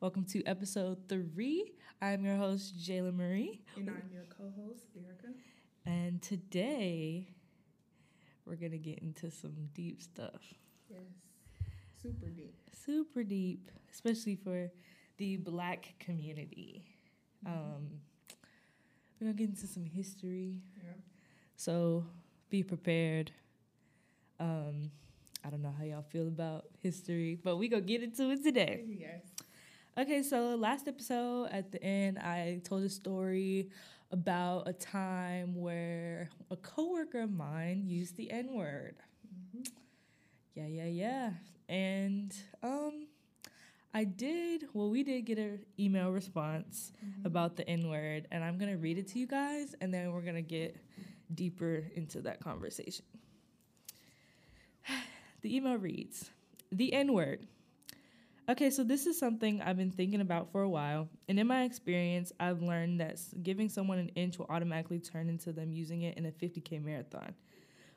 Welcome to episode three. I'm your host, Jayla Marie. And I'm your co host, Erica. And today, we're going to get into some deep stuff. Yes, super deep. Super deep, especially for the black community. Mm-hmm. Um, we're going to get into some history. Yeah. So be prepared. Um, I don't know how y'all feel about history, but we gonna get into it today. Yes. Okay, so last episode at the end, I told a story about a time where a coworker of mine used the N word. Mm-hmm. Yeah, yeah, yeah. And um, I did. Well, we did get an email response Mm-hmm. about the N word, and I'm gonna read it to you guys, and then we're gonna get deeper into that conversation. The email reads The N word. Okay, so this is something I've been thinking about for a while, and in my experience, I've learned that giving someone an inch will automatically turn into them using it in a 50k marathon.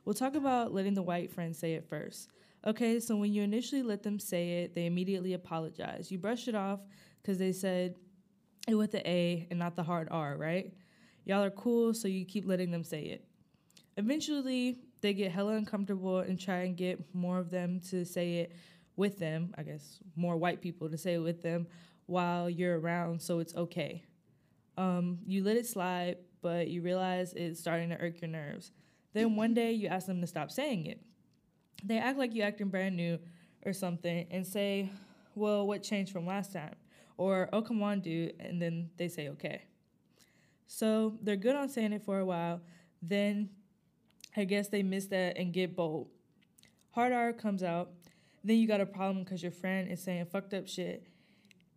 We'll talk about letting the white friend say it first. Okay, so when you initially let them say it, they immediately apologize. You brush it off because they said it with the A and not the hard R, right? Y'all are cool, so you keep letting them say it. Eventually, they get hella uncomfortable and try and get more of them to say it with them. I guess more white people to say with them while you're around, so it's okay. Um, you let it slide, but you realize it's starting to irk your nerves. Then one day you ask them to stop saying it. They act like you're acting brand new or something and say, Well, what changed from last time? Or, Oh, come on, dude. And then they say, Okay. So they're good on saying it for a while. Then I guess they miss that and get bold. Hard R comes out. Then you got a problem because your friend is saying fucked up shit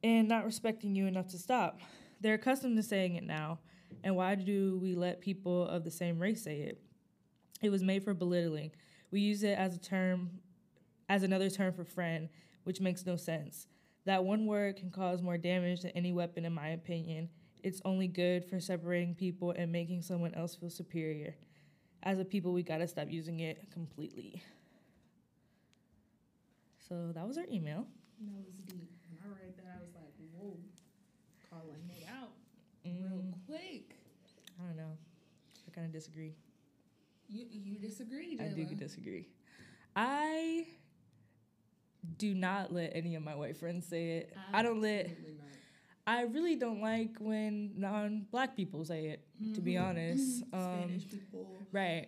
and not respecting you enough to stop. They're accustomed to saying it now. And why do we let people of the same race say it? It was made for belittling. We use it as a term, as another term for friend, which makes no sense. That one word can cause more damage than any weapon, in my opinion. It's only good for separating people and making someone else feel superior. As a people, we gotta stop using it completely. So that was our email. That was deep. When I read that, I was like, whoa, calling it out real Mm, quick. I don't know. I kind of disagree. You you disagree, I do disagree. I do not let any of my white friends say it. I don't let. Not. I really don't like when non-black people say it. To be Mhm. honest, um, Spanish people, right?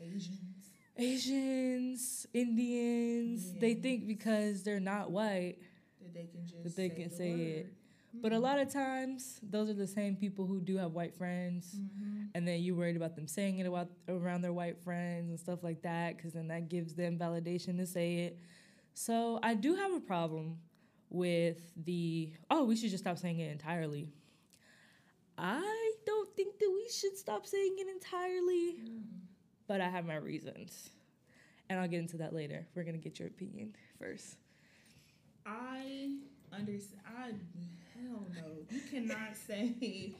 Asians. Asians, Indians, they think because they're not white. That they can just That they say can say it. word. But a lot of times, those are the same people who do have white friends. Mhm. and then you're worried about them saying it about around their white friends and stuff like that because then that gives them validation to say it so i do have a problem with the oh we should just stop saying it entirely i don't think that we should stop saying it entirely but i have my reasons and i'll get into that later we're gonna get your opinion first I understand. I hell no. You cannot say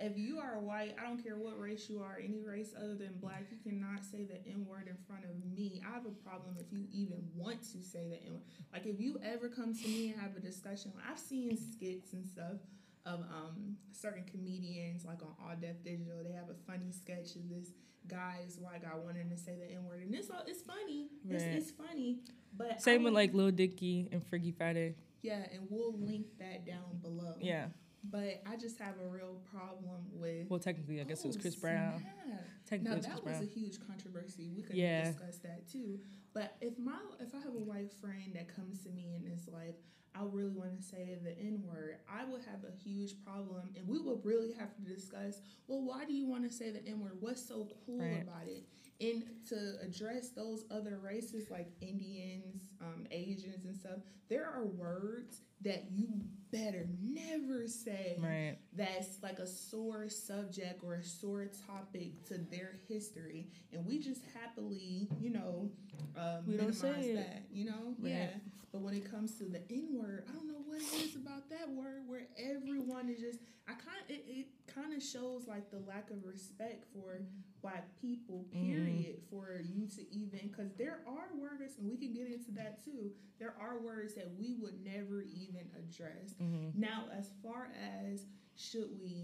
if you are white. I don't care what race you are, any race other than black. You cannot say the N word in front of me. I have a problem if you even want to say the N word. Like if you ever come to me and have a discussion. I've seen skits and stuff of um certain comedians like on All Def Digital. They have a funny sketch of this guy, guy's white guy wanting to say the N word, and it's all it's funny. It's, Right. it's funny. But I same with like lil dicky and freaky friday yeah, and we'll link that down below. yeah But I just have a real problem with. well technically i guess it was Oh, chris brown snap. technically Now that chris was brown a huge controversy. We could Yeah. discuss that too. But if my if I have a white friend that comes to me and is like, I really want to say the N word, I would have a huge problem, and we would really have to discuss. Well, why do you want to say the N word? What's so cool Right. about it? And to address those other races like Indians, um, Asians, and stuff, there are words that you better never say right that's like a sore subject or a sore topic to their history, and we just happily, you know, uh, We don't minimize say it. that, you know, Right. yeah. But when it comes to the N word, I don't know what what it is about that word where everyone is just I kind it, it kind of shows like the lack of respect for black people Mm-hmm. period for you to even because there are words and we can get into that too there are words that we would never even address Mm-hmm. now as far as should we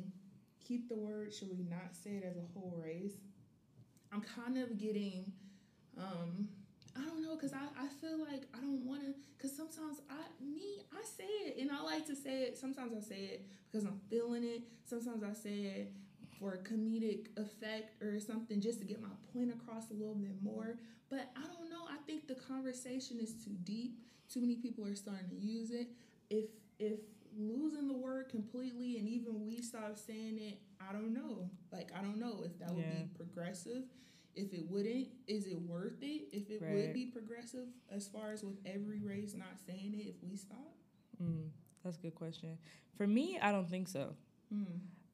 keep the word should we not say it as a whole race i'm kind of getting um I don't know, cause I, I feel like I don't want to, cause sometimes I me I say it and I like to say it. Sometimes I say it because I'm feeling it. Sometimes I say it for a comedic effect or something just to get my point across a little bit more. But I don't know. I think the conversation is too deep. Too many people are starting to use it. If if losing the word completely and even we stop saying it, I don't know. Like I don't know if that would Yeah. be progressive. If it wouldn't, is it worth it? If it Right. would be progressive as far as with every race not saying it, if we stop? Mm, that's a good question. For me, I don't think so. Hmm.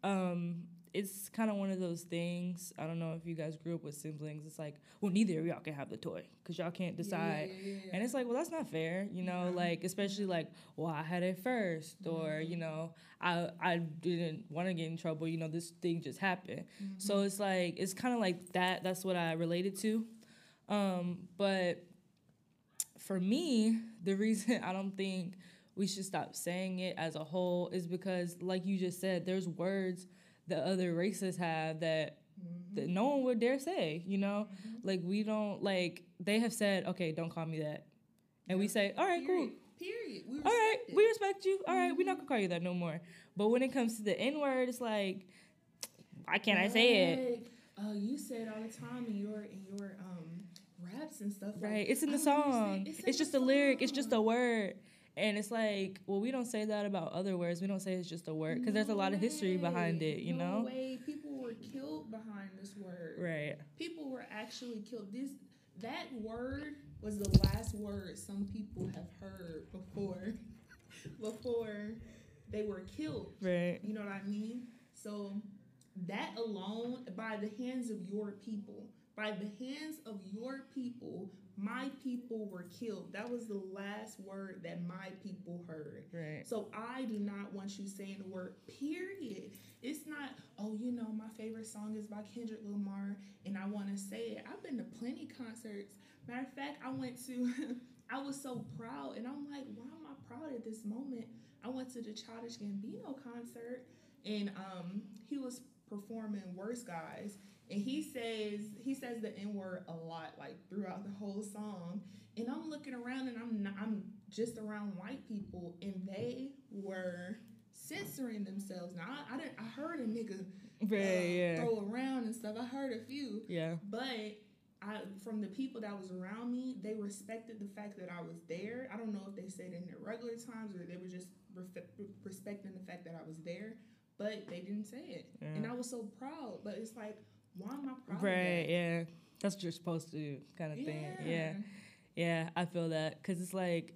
Um, it's kind of one of those things. I don't know if you guys grew up with siblings. It's like, well, neither of y'all can have the toy because y'all can't decide. Yeah, yeah, yeah, And it's like, well, that's not fair, you know. Like, especially like, well, I had it 1st or Mhm. you know, I I didn't want to get in trouble. You know, this thing just happened. Mhm. So it's like it's kind of like that. That's what I related to. Um, but for me, the reason I don't think we should stop saying it as a whole is because, like you just said, there's words that other races have that Mhm. that no one would dare say. You know, Mhm. like we don't like they have said, okay, don't call me that, and we say, all right, cool. Period. Period. We All right, it. we respect you. All right, we're not gonna call you that no more. But when it comes to the N word, it's like, why can't I say it? Uh, you say it all the time in your in your um raps and stuff. like, Right. It's in the song. It's, It's, just the a lyric. It's just a word. And it's like, well, we don't say that about other words. We don't say it's just a word because there's a No lot of history behind it, you no know? way. People were killed behind this word. Right. People were actually killed. This that word was the last word some people have heard before before they were killed. Right. You know what I mean? So that alone, by the hands of your people, by the hands of your people, my people were killed. That was the last word that my people heard. Right. So I do not want you saying the word period. It's not, oh, you know, my favorite song is by Kendrick Lamar and I want to say it. I've been to plenty concerts. Matter of fact, I went to, I was so proud and I'm like, why am I proud at this moment? I went to the Childish Gambino concert and um, he was performing Worst Guys and he says he says the N word a lot like throughout the whole song and I'm looking around and I'm not, I'm just around white people and they were censoring themselves. Now I, I didn't I heard a nigga uh, Yeah. throw around and stuff. I heard a few, Yeah. but I from the people that was around me, they respected the fact that I was there. I don't know if they said it in their regular times or they were just respecting the fact that I was there, but they didn't say it, and I was so proud. But it's like, why am I proud? Right. Yeah. That's what you're supposed to do, kind of thing. Yeah. Yeah. I feel that because it's like.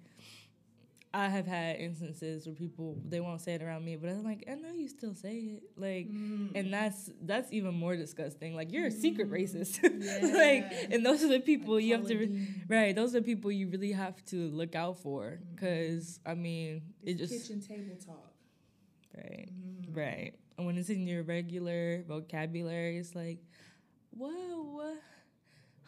I have had instances where people they won't say it around me, but I'm like, I know you still say it, like, Mm. and that's that's even more disgusting. Like you're a secret Mm. racist, Yeah. like, and those are the people Like you have to, re- right? Those are the people you really have to look out for, because I mean, it It's just kitchen table talk. right, Mhm. right. And when it's in your regular vocabulary, it's like, whoa,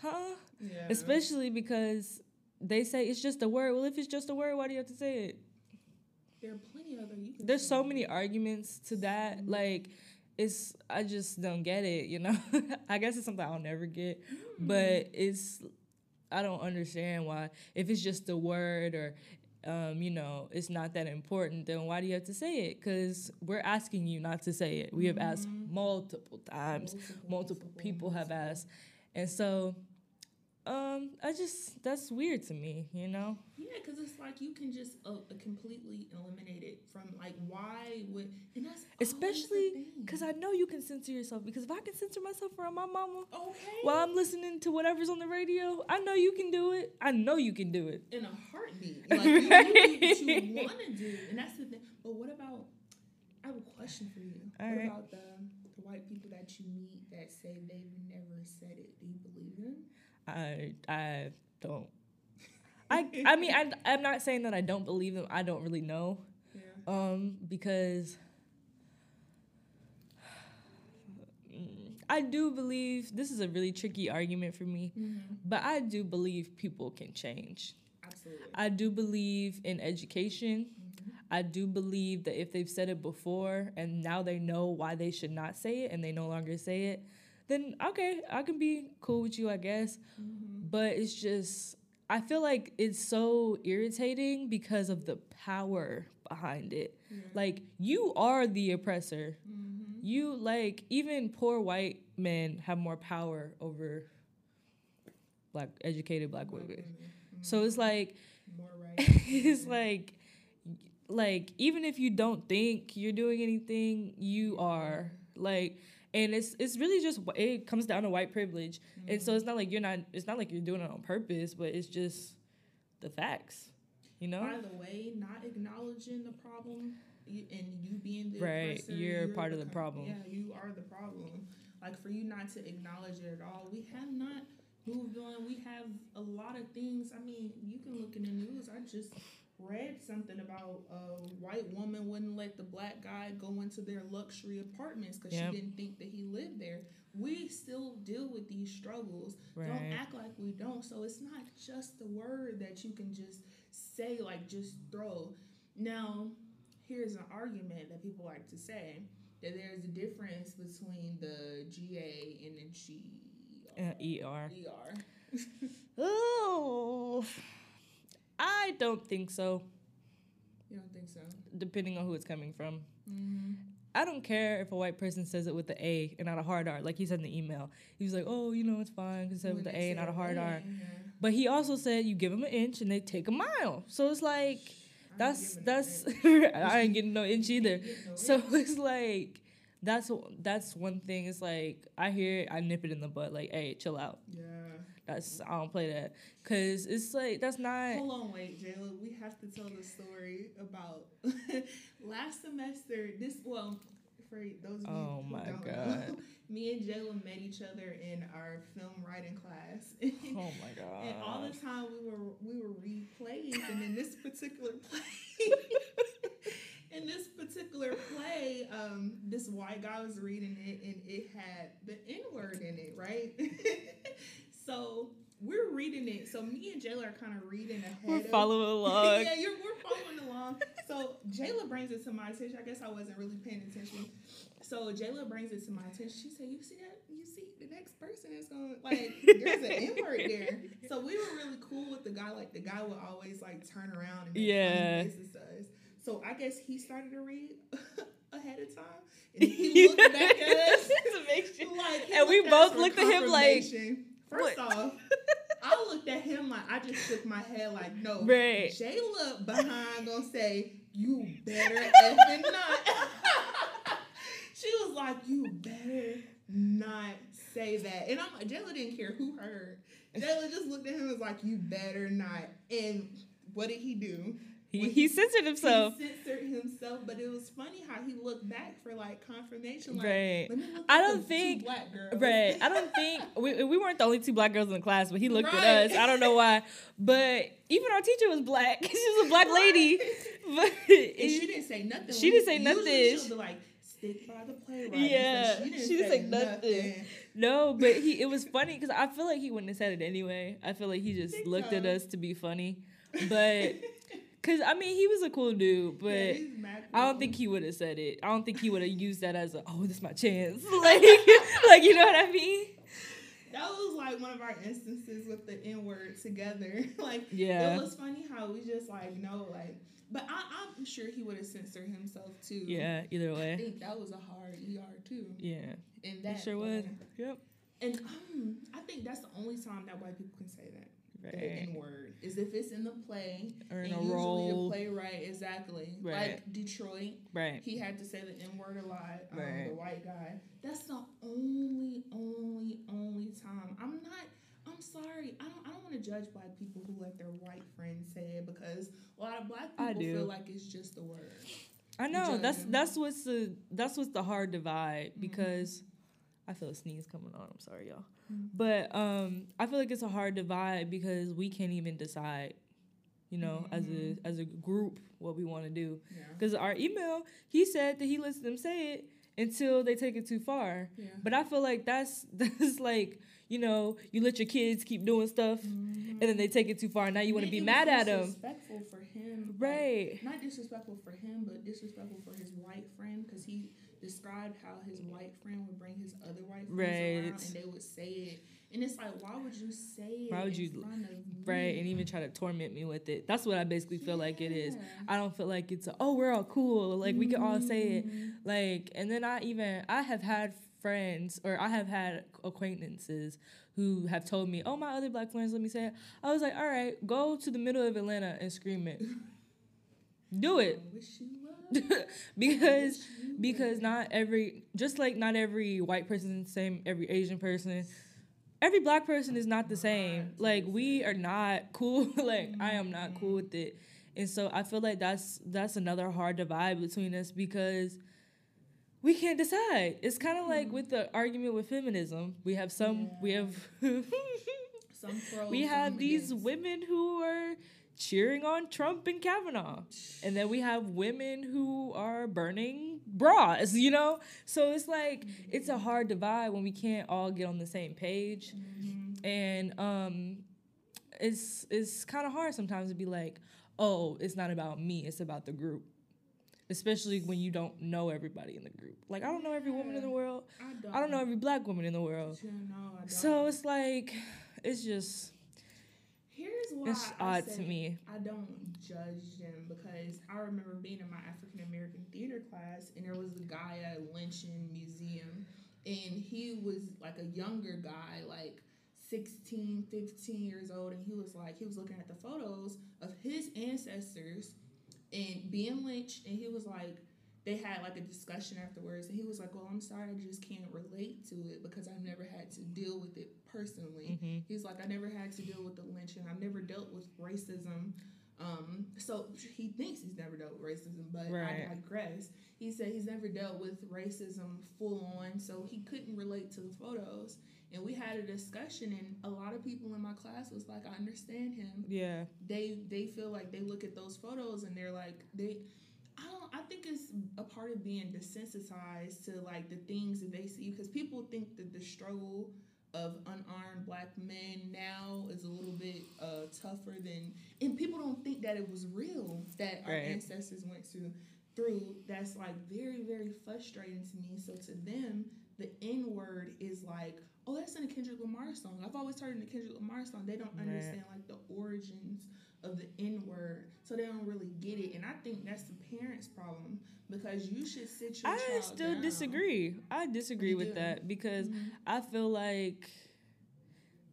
huh? Yeah. Especially because they say it's just a word. Well, if it's just a word, why do you have to say it? there are plenty other. You can There's so many arguments to that. Mhm. Like, it's I just don't get it. You know, I guess it's something I'll never get. Mm. But it's I don't understand why if it's just a word or. Um, you know, it's not that important. Then why do you have to say it? Because we're asking you not to say it. We have asked Mhm. multiple times. multiple people have asked. And so, um, I just that's weird to me, you know. Yeah, because it's like you can just uh, completely eliminate it from like why would and that's Especially Because I know you can censor yourself. Because if I can censor myself around my mama okay while I'm listening to whatever's on the radio, I know you can do it. I know you can do it. in a heartbeat like you, you do what you want to do and that's the thing. But what about? I have a question for you. All what right. about the the white people that you meet that say they've never said it? Do you believe them? I I don't. I I mean I I'm not saying that I don't believe them. I don't really know. Um, because I do believe this is a really tricky argument for me, Mm-hmm. but I do believe people can change. Absolutely. I do believe in education. Mm-hmm. I do believe that if they've said it before and now they know why they should not say it and they no longer say it, then okay, I can be cool with you, I guess. Mm-hmm. But it's just, I feel like it's so irritating because of the power behind it. Yeah. Like, you are the oppressor. Mm-hmm. You, like, even poor white men have more power over black, educated black Black women. women. Mhm. So it's like, more right. it's like like even if you don't think you're doing anything you are like and it's it's really just it comes down to white privilege and so mm-hmm. it's not like you're not it's not like you're doing it on purpose but it's just the facts you know By the way, not acknowledging the problem and you being the Right, oppressor, you're part of the problem. Yeah, you are the problem. Like for you not to acknowledge it at all, we have not moved on. We have a lot of things. I mean, you can look in the news. I just read something about a white woman wouldn't let the black guy go into their luxury apartments because Yep. she didn't think that he lived there. We still deal with these struggles. Don't act like we don't. So it's not just the word that you can just say, like just throw. Now, here's an argument that people like to say that there's a difference between the GA and the G. uh, er ER. oh i don't think so You don't think so? depending on who it's coming from Mm-hmm. I don't care if a white person says it with the A and not a hard R, like he said in the email. He was like, "Oh, you know, it's fine because said with the A and not a hard R." But he also said you give them an inch and they take a mile. So it's like that's that's I ain't getting no inch either. So it's like that's that's one thing. It's like I hear it, I nip it in the butt. Like, hey, chill out. yeah. That's I don't play that because it's like that's not. Hold on, wait, Jayla. We have to tell the story about last semester. This well, for those of you Oh who my don't God. know, me and Jayla met each other in our film writing class. Oh my god. And all the time we were we were plays, and in this particular play, in this particular play, um, this white guy was reading it, and it had the N word in it, right? so we're reading it. So me and Jayla are kind of reading ahead. We're of- following along. yeah, you're we're following along. So Jayla brings it to my attention. I guess I wasn't really paying attention. So Jayla brings it to my attention. She said, "You see that? You see the next person is going like there's an N word there." So we were really cool with the guy. Like the guy would always like turn around and make Yeah. faces to us. So I guess he started to read ahead of time, and he looked back at us. To make sure- Like, And we both looked at him like. First off, I looked at him like I just shook my head like, no. Right. Jayla behind gonna say, you better effing not. she was like, you better not say that. And I'm like, Jayla didn't care who heard. Jayla just looked at him and was like, you better not. And what did he do? He, he censored himself. He censored himself, but it was funny how he looked back for like confirmation. Like, Right. let me look I don't think-. Right. I don't think we, we weren't the only two black girls in the class, but he looked Right. at us. I don't know why. But even our teacher was black. she was a black lady. But And she didn't say nothing. She didn't say nothing. She'll be like, stick by the playwright. Yeah, She didn't, she didn't say, say nothing. nothing. no, but he it was funny because I feel like he wouldn't have said it anyway. I feel like he just looked at us to be funny. But cause I mean he was a cool dude, but Yeah, I don't think he would have said it. I don't think he would have used that as a oh this is my chance. Like like you know what I mean? that was like one of our instances with the N word together. like Yeah. it was funny how we just like no like, but I, I'm sure he would have censored himself too. Yeah, either way. I think that was a hard ER too. Yeah. And It that sure would. Yep. And um, I think that's the only time that white people can say that. The N word is if it's in the play Or in and a usually role. the playwright exactly Right. like Detroit. Right. He had to say the N word a lot. Um, Right. The white guy. That's the only, only, only time. I'm not. I'm sorry. I don't. I don't want to judge black people who let their white friends say it because a lot of black people feel like it's just a word. I know that's that's what's the that's what's the hard divide Mm-hmm. I feel a sneeze coming on. I'm sorry, y'all. Mhm. But um, I feel like it's a hard divide because we can't even decide. you know, as a Mhm. as a group, what we want to do. Yeah. Because our email, he said that he lets them say it until they take it too far. Yeah. But I feel like that's that's like you know you let your kids keep doing stuff Mhm. and then they take it too far. Now you want to be mad at them, Disrespectful for him, like, right? not disrespectful for him, but disrespectful for his white friend because he described how his white friend would bring his other white friends around and they would say it, and it's like, why would you say it? Why would you- front of me? Right, and even try to torment me with it. That's what I basically feel like it is. I don't feel like it's a, oh we're all cool like we can all say it Mhm. like and then I even I have had friends or I have had acquaintances who have told me oh my other black friends let me say it I was like all right go to the middle of Atlanta and scream it do it I wish you would. I because because not every just like not every white person is the same every asian person every black person is not the same like we are not cool like i am not cool Mhm. with it and so i feel like that's that's another hard divide between us because we can't decide it's kind of like Mhm. with the argument with feminism we have some we have some pros, we have these against. women who are cheering on Trump and Kavanaugh. And then we have women who are burning bras, you know? So it's like it's a hard divide when we can't all get on the same page. Mhm. And um it's it's kind of hard sometimes to be like, "Oh, it's not about me, it's about the group." Especially when you don't know everybody in the group. Like I don't know every woman in the world. I don't. I don't know every black woman in the world. You know. So it's like it's just why it's odd to me. I don't judge them because I remember being in my African American theater class and there was a guy at lynching museum and he was like a younger guy, like 16, 15 years old, and he was like, he was looking at the photos of his ancestors and being lynched, and he was like, they had like a discussion afterwards, and he was like, Well, I'm sorry, I just can't relate to it because I've never had to deal with it personally. hmm He's like, I never had to deal with the lynching. I've never dealt with racism. Um, so he thinks he's never dealt with racism, but Right. I digress. He said he's never dealt with racism full on, so he couldn't relate to the photos. And we had a discussion, and a lot of people in my class was like, I understand him. Yeah. They they feel like they look at those photos and they're like they. I don't. I think it's a part of being desensitized to like the things that they see because people think that the struggle of unarmed black men now is a little bit uh, tougher than, and people don't think that it was real that our Right. ancestors went to through. That's like very very frustrating to me. So to them, the N word is like, oh, that's in a Kendrick Lamar song. I've always heard in a Kendrick Lamar song. They don't Right. understand like the origins of the N word, so they don't really get it. And I think that's the parents' problem because you should sit your I still down. disagree. I disagree You with do? that because Mhm. I feel like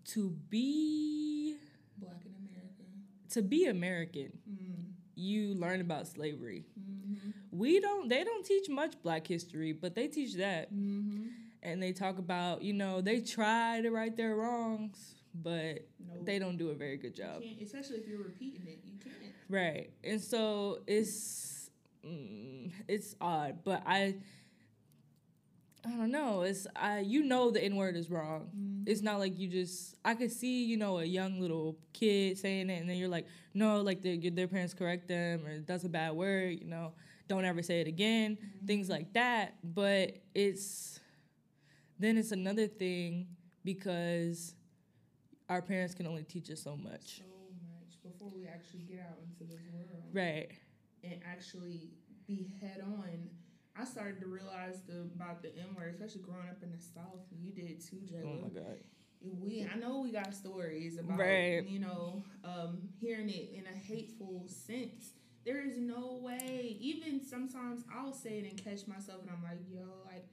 to be Black in America. to be American, Mm. you learn about slavery. Mm-hmm. We don't they don't teach much black history, but they teach that. Mm-hmm. And they talk about, you know, they try to right their wrongs, but No, they don't do a very good job. especially if you're repeating it. You can't. Right. And so it's mm, it's odd, but I I don't know. It's I you know the N word is wrong. Mm-hmm. It's not like you just I could see, you know, a young little kid saying it and then you're like, "No, like their their parents correct them or that's a bad word, you know. Don't ever say it again." Things like that, but it's then it's another thing because our parents can only teach us so much. so much before we actually get out into this world. Right. and actually be head on. I started to realize the about the N word, especially growing up in the South. You did too, Jay. Oh my god. we I know we got stories about Right. you know um, hearing it in a hateful sense. There is no way. Even sometimes I'll say it and catch myself, and I'm like, yo, like.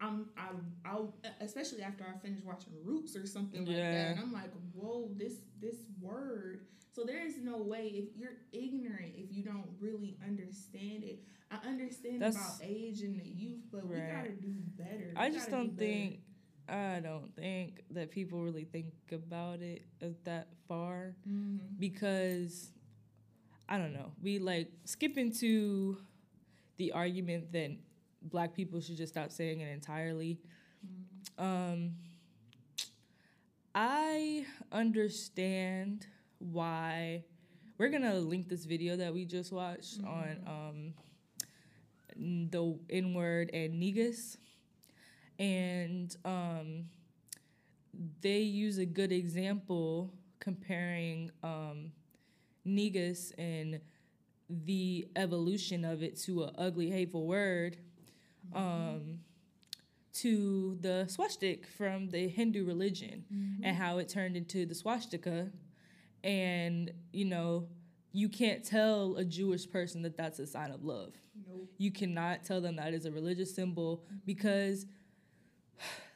I'm, I'm, I'll, especially after I finish watching Roots or something like Yeah. that, and I'm like, whoa, this, this word. So there is no way if you're ignorant, if you don't really understand it. I understand That's- about age and the youth, but we gotta do better. I just do don't think I don't think that people really think about it that far Mhm. because I don't know. We like skip into the argument that black people should just stop saying it entirely. Um I understand why we're gonna link this video that we just watched Mhm. on um, the N word and negus, and um, they use a good example comparing um, negus and the evolution of it to a ugly, hateful word. Um, to the swastik from the Hindu religion Mm-hmm. and how it turned into the swastika. And, you know, you can't tell a Jewish person that that's a sign of love. Nope. You cannot tell them that is a religious symbol because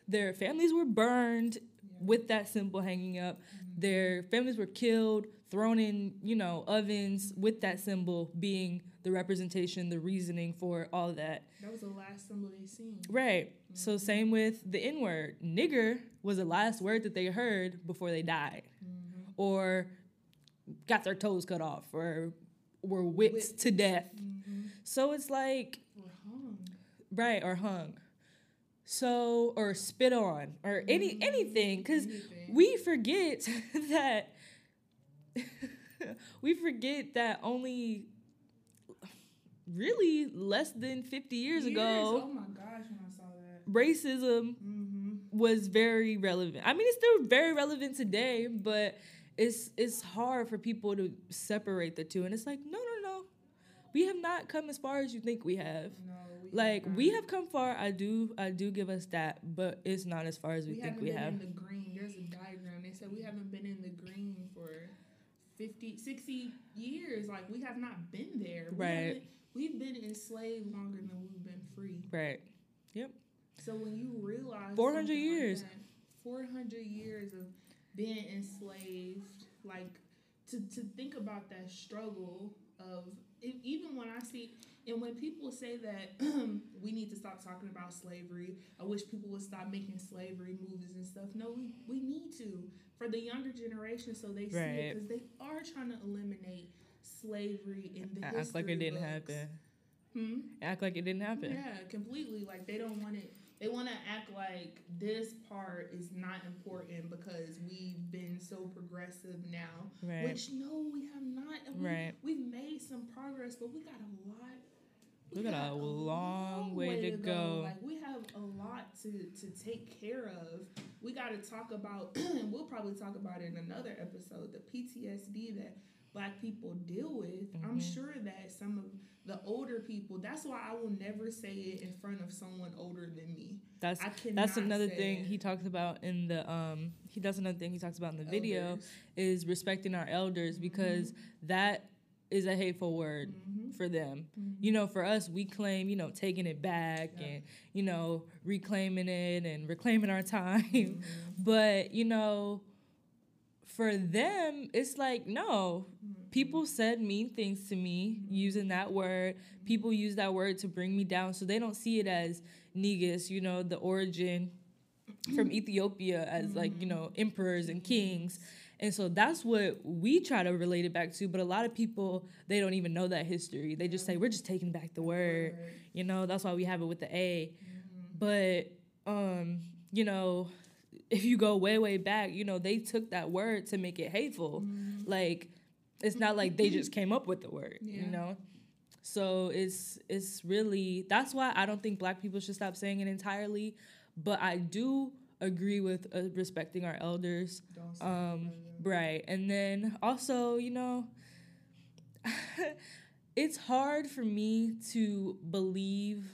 their families were burned Yeah. with that symbol hanging up. Mhm. Their families were killed, thrown in, you know, ovens with that symbol being the representation, the reasoning for all that. That was the last symbol they seen. Right. So Mhm. same with the N word. Nigger was the last word that they heard before they died, Mhm. or got their toes cut off, or were whipped Whipped. to death. Mhm. So it's like Or hung. right or hung. So or spit on or any Mhm. anything because Anything. we forget that we forget that only really less than 50 years, Oh ago my gosh, when I saw that. racism Mm-hmm. was very relevant. I mean, it's still very relevant today, but it's it's hard for people to separate the two. And it's like, no, no, no, we have not come as far as you think we have. No, we Like have we have come far. I do, I do give us that, but it's not as far as we, We think haven't we been have. in the green. There's a diagram. They said we haven't been in the green for 50, 60 years. Like we have not been there. Right. haven't- We've been enslaved longer than we've been free. Right. Yep. So when you realize 400 something like years. that, 400 years of being enslaved, like to, to think about that struggle of even when I see and when people say that we need to stop talking about slavery, I wish people would stop making slavery movies and stuff. No, we, we need to for the younger generation so they see it because they are trying to eliminate slavery in the history. Act like it didn't books. happen. Hmm? Act like it didn't happen. Yeah, completely. Like they don't want it. They want to act like this part is not important because we've been so progressive now. Right. Which no, we have not. We, Right. We've made some progress, but we got a lot. We got a long way to go. Like we have a lot to to take care of. We got to talk about. and we'll probably talk about it in another episode. The PTSD that Black people deal with. I'm Mhm. sure that some of the older people. That's why I will never say it in front of someone older than me. That's I that's another thing it. he talks about in the um he does another thing he talks about in the video is respecting our elders because that is a hateful word Mhm. for them. Mhm. You know, for us, we claim, you know, taking it back Yeah. and, you know, reclaiming it and reclaiming our time. Mhm. But, you know, for them, it's like, no, Mhm. people said mean things to me using that word. People use that word to bring me down. So they don't see it as negus, you know, the origin from Ethiopia as like, you know, emperors and kings. And so that's what we try to relate it back to. But a lot of people, they don't even know that history. They just say, we're just taking back the word. You know, that's why we have it with the A. Mhm. But um, you know, if you go way, way back, you know, they took that word to make it hateful. Mhm. Like it's not like they just came up with the word, Yeah. you know? So it's it's really that's why I don't think black people should stop saying it entirely. But I do agree with uh, respecting our elders. Don't say Um. Right. And then also, you know, it's hard for me to believe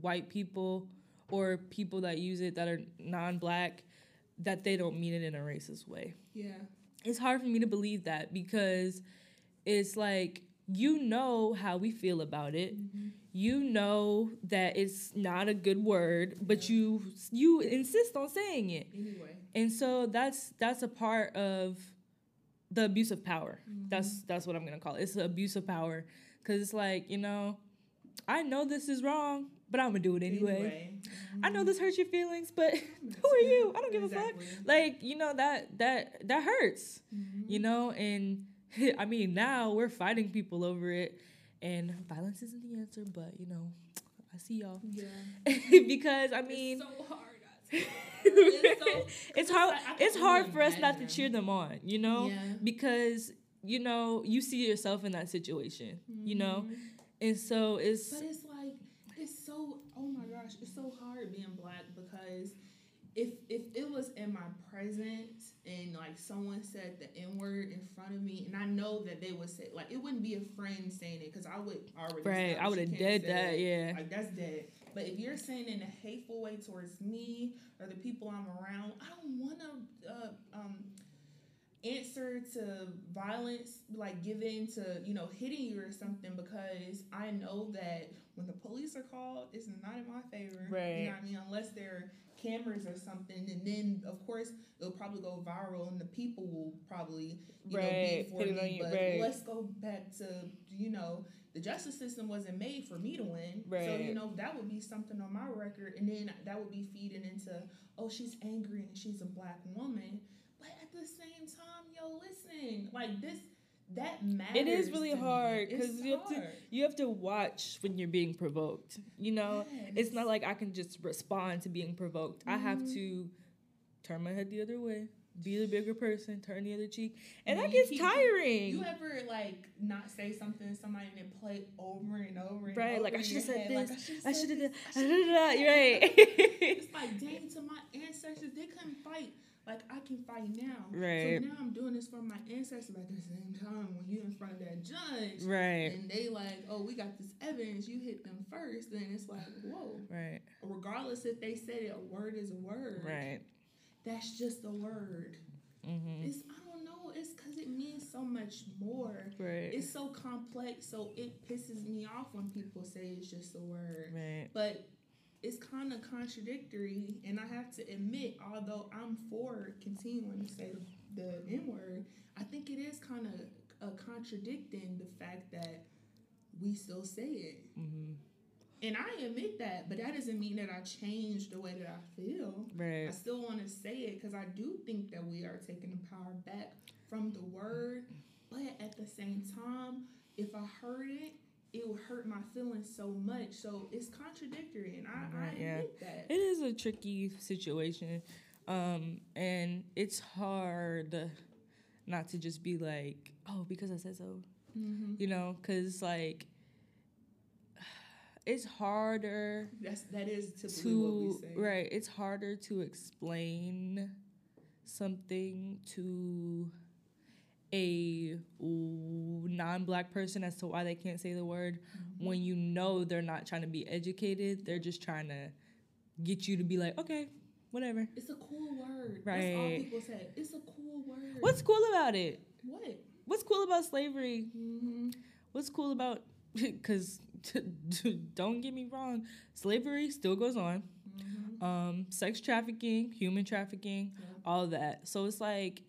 white people or people that use it that are non black that they don't mean it in a racist way. Yeah. It's hard for me to believe that because it's like you know how we feel about it. Mhm. You know that it's not a good word, but you you insist on saying it Anyway. and so that's that's a part of the abuse of power Mhm. that's that's what i'm gonna call it it's the abuse of power because it's like you know i know this is wrong but i'm gonna do it anyway, i know Mhm. this hurts your feelings but who are you i don't give a fuck like you know that that that hurts Mhm. you know and i mean now we're fighting people over it and violence isn't the answer but you know i see y'all Yeah. because i mean it's so hard. It's so- it's hard like, I can it's hard for us not to cheer them on you know Yeah. because you know, you see yourself in that situation, you know? Mhm. And so it's But it's like it's so oh my gosh, it's so hard being black because if if it was in my presence and like someone said the N word in front of me and I know that they would say like it wouldn't be a friend saying it because I would already right, I would have dead that, it. yeah. Like that's dead. But if you're saying it in a hateful way towards me or the people I'm around, I don't want to uh, um, answer to violence, like give in to you know hitting you or something because I know that when the police are called, it's not in my favor. You Right. know what I mean? Unless they're cameras or something, and then of course it'll probably go viral, and the people will probably you know Right, be for put me. but right. let's go back to you know the justice system wasn't made for me to win. right. So you know that would be something on my record, and then that would be feeding into oh she's angry and she's a black woman, but at the same time, yo, listen, like this that matters. It is really hard, because you have to- You have to watch when you're being provoked, you know? It's not like I can just respond to being provoked. I have Mhm. to turn my head the other way, be the bigger person, turn the other cheek. And that gets keep- tiring. You ever like not say something to somebody and it play over and over and Right, over like, I should've your said head, like, this, should've I should have done. I should've said You're right. it's like dang to my ancestors they couldn't fight like i can fight now Right. so now i'm doing this for my ancestors but at the same time when you're in front of that judge right. and they like oh we got this evidence you hit them first then it's like whoa Right. regardless if they said it a word is a word Right. that's just a word Mm-hmm. it's i don't know it's because it means so much more Right. it's so complex so it pisses me off when people say it's just a word right. but it's kind of contradictory and i have to admit although i'm for continuing to say the n word i think it is kind of uh, contradicting the fact that we still say it Mm-hmm. and i admit that but that doesn't mean that i changed the way that i feel Right. I still want to say it because I do think that we are taking the power back from the word, but at the same time, if I heard it, it would hurt my feelings so much. So it's contradictory, and I, Right, I yeah. that. It is a tricky situation. Um, and it's hard not to just be like, oh, because I said so. hmm You know, because like it's harder That's that is typically what we to say. right it's harder to explain something to a non-black person as to why they can't say the word Mhm. when you know they're not trying to be educated they're just trying to get you to be like okay whatever It's a cool word. That's all Right. people say. It's a cool word. what's cool about it what? what's cool about slavery Mm-hmm. what's cool about because don't get me wrong slavery still goes on Mm-hmm. um, sex trafficking, human trafficking, Yeah. all that. So it's like,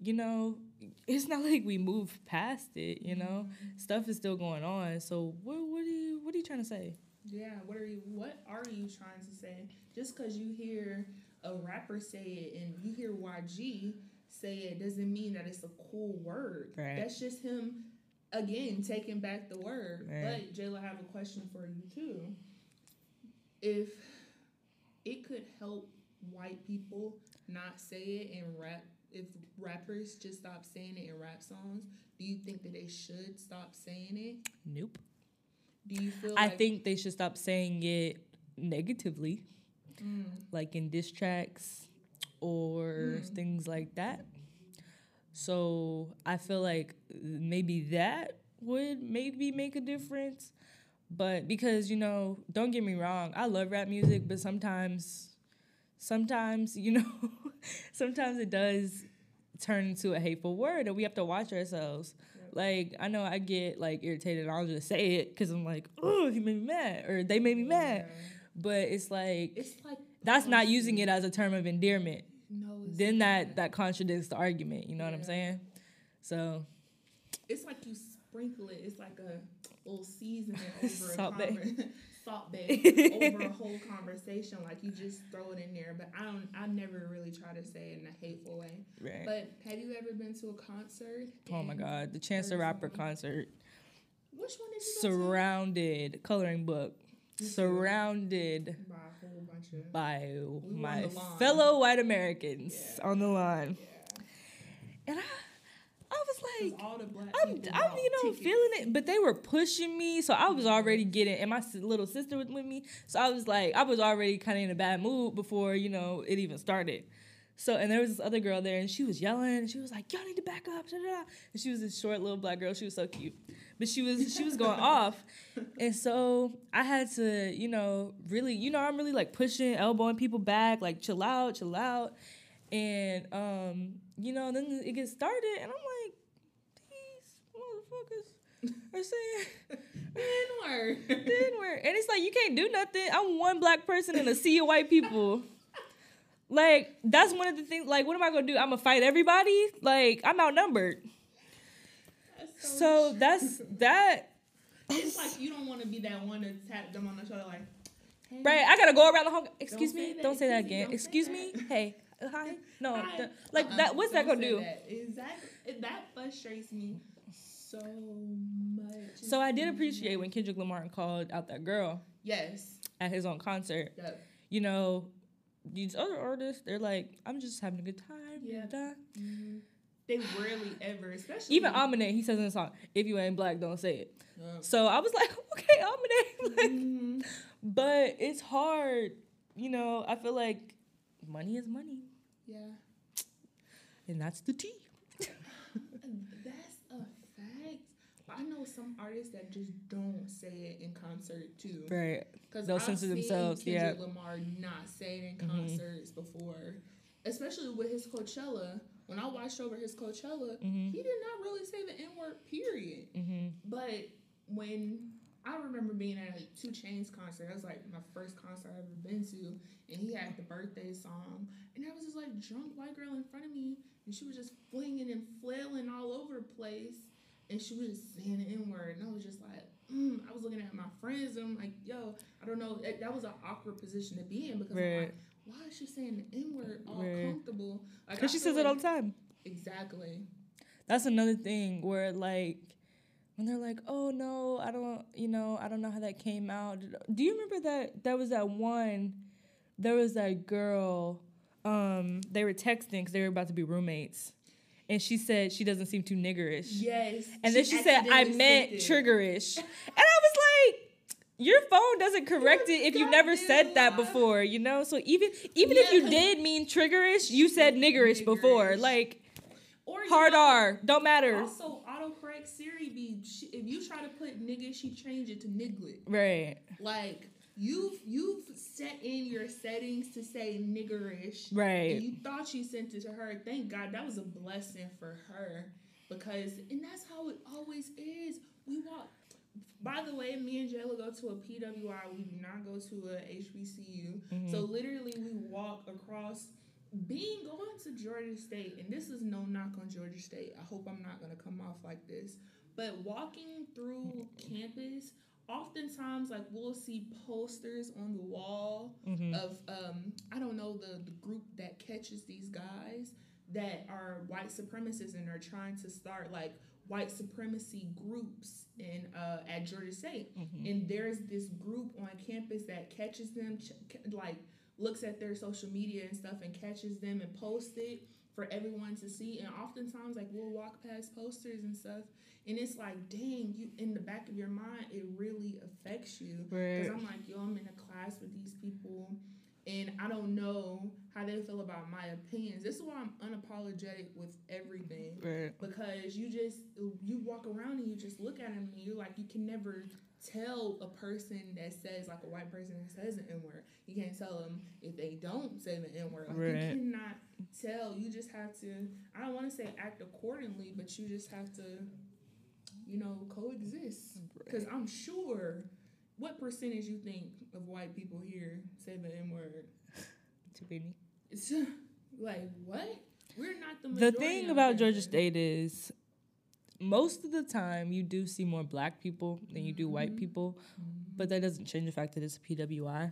you know, it's not like we move past it. You know, Mhm. stuff is still going on. So what what are you what are you trying to say? Yeah, what are you what are you trying to say? Just because you hear a rapper say it and you hear YG say it doesn't mean that it's a cool word. Right. That's just him again taking back the word. Right. But Jayla, I have a question for you too. If it could help white people not say it in rap if rappers just stop saying it in rap songs, do you think that they should stop saying it? Nope. Do you feel I like think they should stop saying it negatively, Mm. like in diss tracks or Mm. things like that. So I feel like maybe that would maybe make a difference. But because, you know, don't get me wrong, I love rap music, but sometimes sometimes, you know, sometimes it does turn into a hateful word and we have to watch ourselves. Like I know I get like irritated and I'll just say it because I'm like, oh, he made me mad or they made me mad. Yeah. But it's like It's like that's not using it as a term of endearment. No, Then that not. that contradicts the argument. You know what I'm saying? So it's like you sprinkle it. It's like a little seasoning over Salt a bae. salt Bae over a whole conversation. Like you just throw it in there. But I don't. I never really try to say it in a hateful way. right. But have you ever been to a concert? oh my God, the Chance the Rapper concert. Which one did you to? Surrounded coloring book. Surrounded By a whole bunch of. by my fellow white Americans Yeah. on the line. Yeah. And I, I was 'Cause like, all the black I'm, I'm, you know, tickets. feeling it, but they were pushing me, so I was already getting, and my little sister was with me, so I was like, I was already kind of in a bad mood before you know it even started. So, and there was this other girl there, and she was yelling, and she was like, "Y'all need to back up!" Da, da, da. And she was this short little black girl. She was so cute, but she was she was going off, and so I had to, you know, really, you know, I'm really like pushing, elbowing people back, like chill out, chill out, and um, you know, then it gets started, and I'm like, these motherfuckers are saying N-word. the N-word. And it's like you can't do nothing. I'm one black person in a sea of white people. Like that's one of the things. Like, what am I gonna do? I'm gonna fight everybody. Like, I'm outnumbered. That's So true. that's that. it's like you don't want to be that one to tap them on the shoulder like, hey, Right, I gotta go around the whole. Excuse say me. that, Don't say that again. don't Excuse that. me. Hey. uh, Hi. No. Hi. like Uh-uh, that. What's that don't gonna say do? That. Exactly. That frustrates me so much. So I did appreciate when Kendrick Lamar called out that girl Yes. at his own concert. Yep. You know, these other artists, they're like, I'm just having a good time. Yeah. Mhm. They rarely ever, especially Even Eminem, he says in the song, "If you ain't black, don't say it." Yeah. So I was like, okay, Eminem. like, Mhm. but it's hard. You know, I feel like money is money, Yeah. and that's the T. That's a fact. I know some artists that just don't say it in concert too. Right. Because They'll I've censor themselves, Kendrick yeah. Lamar not say it in Mhm. concerts before, especially with his Coachella. When I watched over his Coachella, Mhm. he did not really say the N word. Period. Mhm. But when I remember being at a 2 Chainz concert, that was like my first concert I've ever been to, and he had the birthday song, and I was this like drunk white girl in front of me, and she was just flinging and flailing all over the place, and she was just saying the N word, and I was just like, mm. I was looking at my friends, and I'm like, yo, I don't know, that, that was an awkward position to be in because I'm like, why is she saying the N word all Right. comfortable? Because I she says it all the time. Exactly. That's another thing where like when they're like, "Oh no, I don't, you know, I don't know how that came out." Do you remember that there was that one there was that girl um they were texting cuz they were about to be roommates. And she said she doesn't seem too niggerish. Yes. And then she said I meant triggerish. and I was like your phone doesn't correct it if you never said that before, you know? So even even if you did mean triggerish, you said niggerish before. Like Or hard know, R, don't matter. Also, autocorrect Siri be if you try to put nigga, she change it to niglet. Right. Like you've you've set in your settings to say niggerish, Right. you thought you sent it to her. Thank God that was a blessing for her because and that's how it always is. We walk. By the way, me and Jayla go to a PWI. We do not go to a HBCU. Mm-hmm. So literally, we walk across. Being going to Georgia State, and this is no knock on Georgia State. I hope I'm not gonna come off like this, but walking through campus, oftentimes like we'll see posters on the wall Mhm. of um I don't know the the group that catches these guys that are white supremacists and are trying to start like white supremacy groups in uh at Georgia State Mhm. and there's this group on campus that catches them ch- like looks at their social media and stuff and catches them and posts it for everyone to see and oftentimes like we'll walk past posters and stuff and it's like dang you in the back of your mind it really affects you because Right. i'm like yo i'm in a class with these people and i don't know how they feel about my opinions this is why i'm unapologetic with everything Right. because you just you walk around and you just look at them and you're like you can never tell a person that says like a white person that says the n word you can't tell them if they don't say the n word like Right. you cannot tell. You just have to i don't want to say act accordingly but you just have to you know coexist. Because i'm sure what percentage you think of white people here say the n word Too many. it's like what? We're not the The thing about Georgia. State is most of the time you do see more black people than you do white Mhm. people, but that doesn't change the fact that it's a PWI.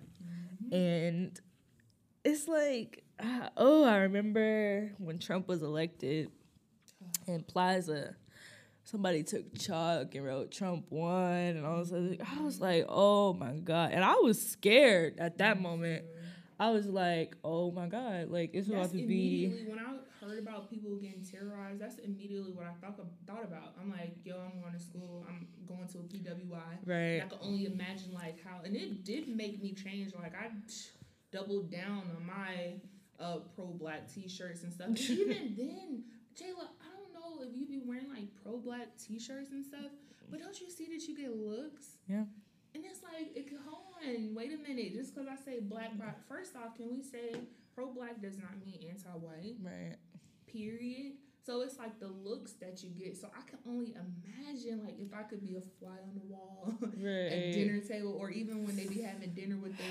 Mhm. And it's like, ah, oh, I remember when Trump was elected in Plaza, somebody took chalk and wrote Trump won, and all this other. I was like, oh my god, and I was scared at that moment. I was like, oh my god, like it's about to be when I heard about people getting terrorized. That's immediately what I thought thought about. I'm like, yo, I'm going to school. I'm going to a PWI. right. I could only imagine like how, and it did make me change. Like I doubled down on my uh, pro black T-shirts and stuff. And even then, Jayla, I don't know if you be wearing like pro black T-shirts and stuff, but don't you see that you get looks? Yeah. And it's like, it, hold on, wait a minute. Just because I say black, black, first off, can we say pro black does not mean anti-white? Right. period. So it's like the looks that you get. So I can only imagine like if I could be a fly on the wall at dinner table, or even when they be having dinner with their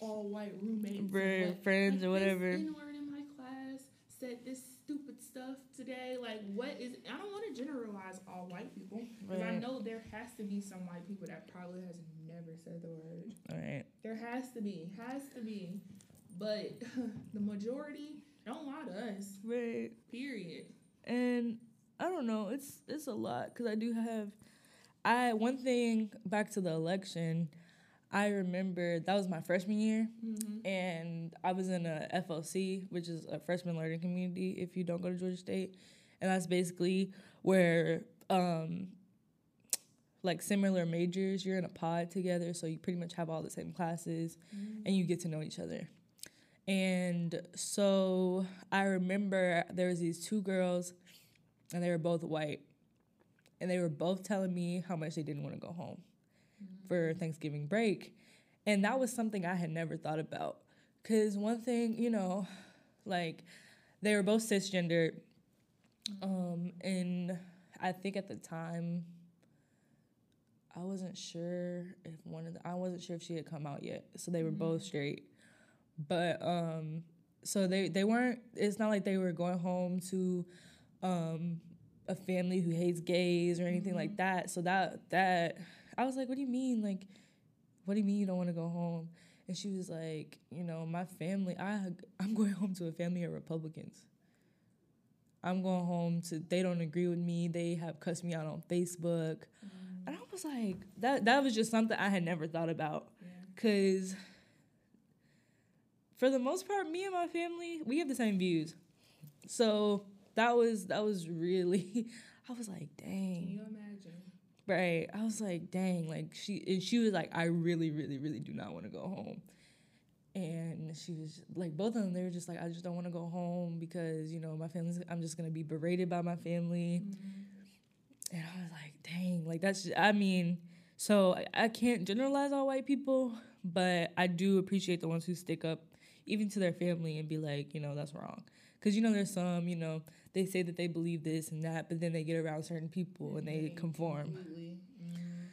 all white roommates, Right, like, friends like, or whatever. This N-word in my class said this stupid stuff today. Like, what is? I don't want to generalize all white people because I know there has to be some white people that probably has never said the word. All right. There has to be, has to be, but the majority don't lie to us. Right. Period. and I don't know. It's it's a lot because I do have. I one thing back to the election. I remember that was my freshman year, Mm-hmm. and I was in a FLC, which is a freshman learning community. If you don't go to Georgia State, and that's basically where um, like similar majors, you're in a pod together, so you pretty much have all the same classes, and you get to know each other. And so I remember there was these two girls, and they were both white, and they were both telling me how much they didn't want to go home for mm. Thanksgiving break, and that was something I had never thought about. Cause one thing, you know, like they were both cisgendered, mm. um, and I think at the time. I wasn't sure if one of the, I wasn't sure if she had come out yet. So they were mm. both straight but um so they they weren't it's not like they were going home to um a family who hates gays or anything like that. So that that i was like what do you mean? Like what do you mean you don't want to go home? And she was like you know my family i i'm going home to a family of republicans. I'm going home to they don't agree with me. They have cussed me out on facebook. And i was like that that was just something i had never thought about. Yeah. because for the most part me and my family we have the same views. So that was that was really i was like dang. Can you imagine? right. I was like dang like she and she was like i really really really do not want to go home. And she was like both of them they were just like i just don't want to go home because you know my family's i'm just gonna be berated by my family. Mm-hmm. And i was like dang like that's i mean so I, I can't generalize all white people but i do appreciate the ones who stick up even to their family and be like you know that's wrong because you know there's some you know they say that they believe this and that but then they get around certain people and they conform. Mhm.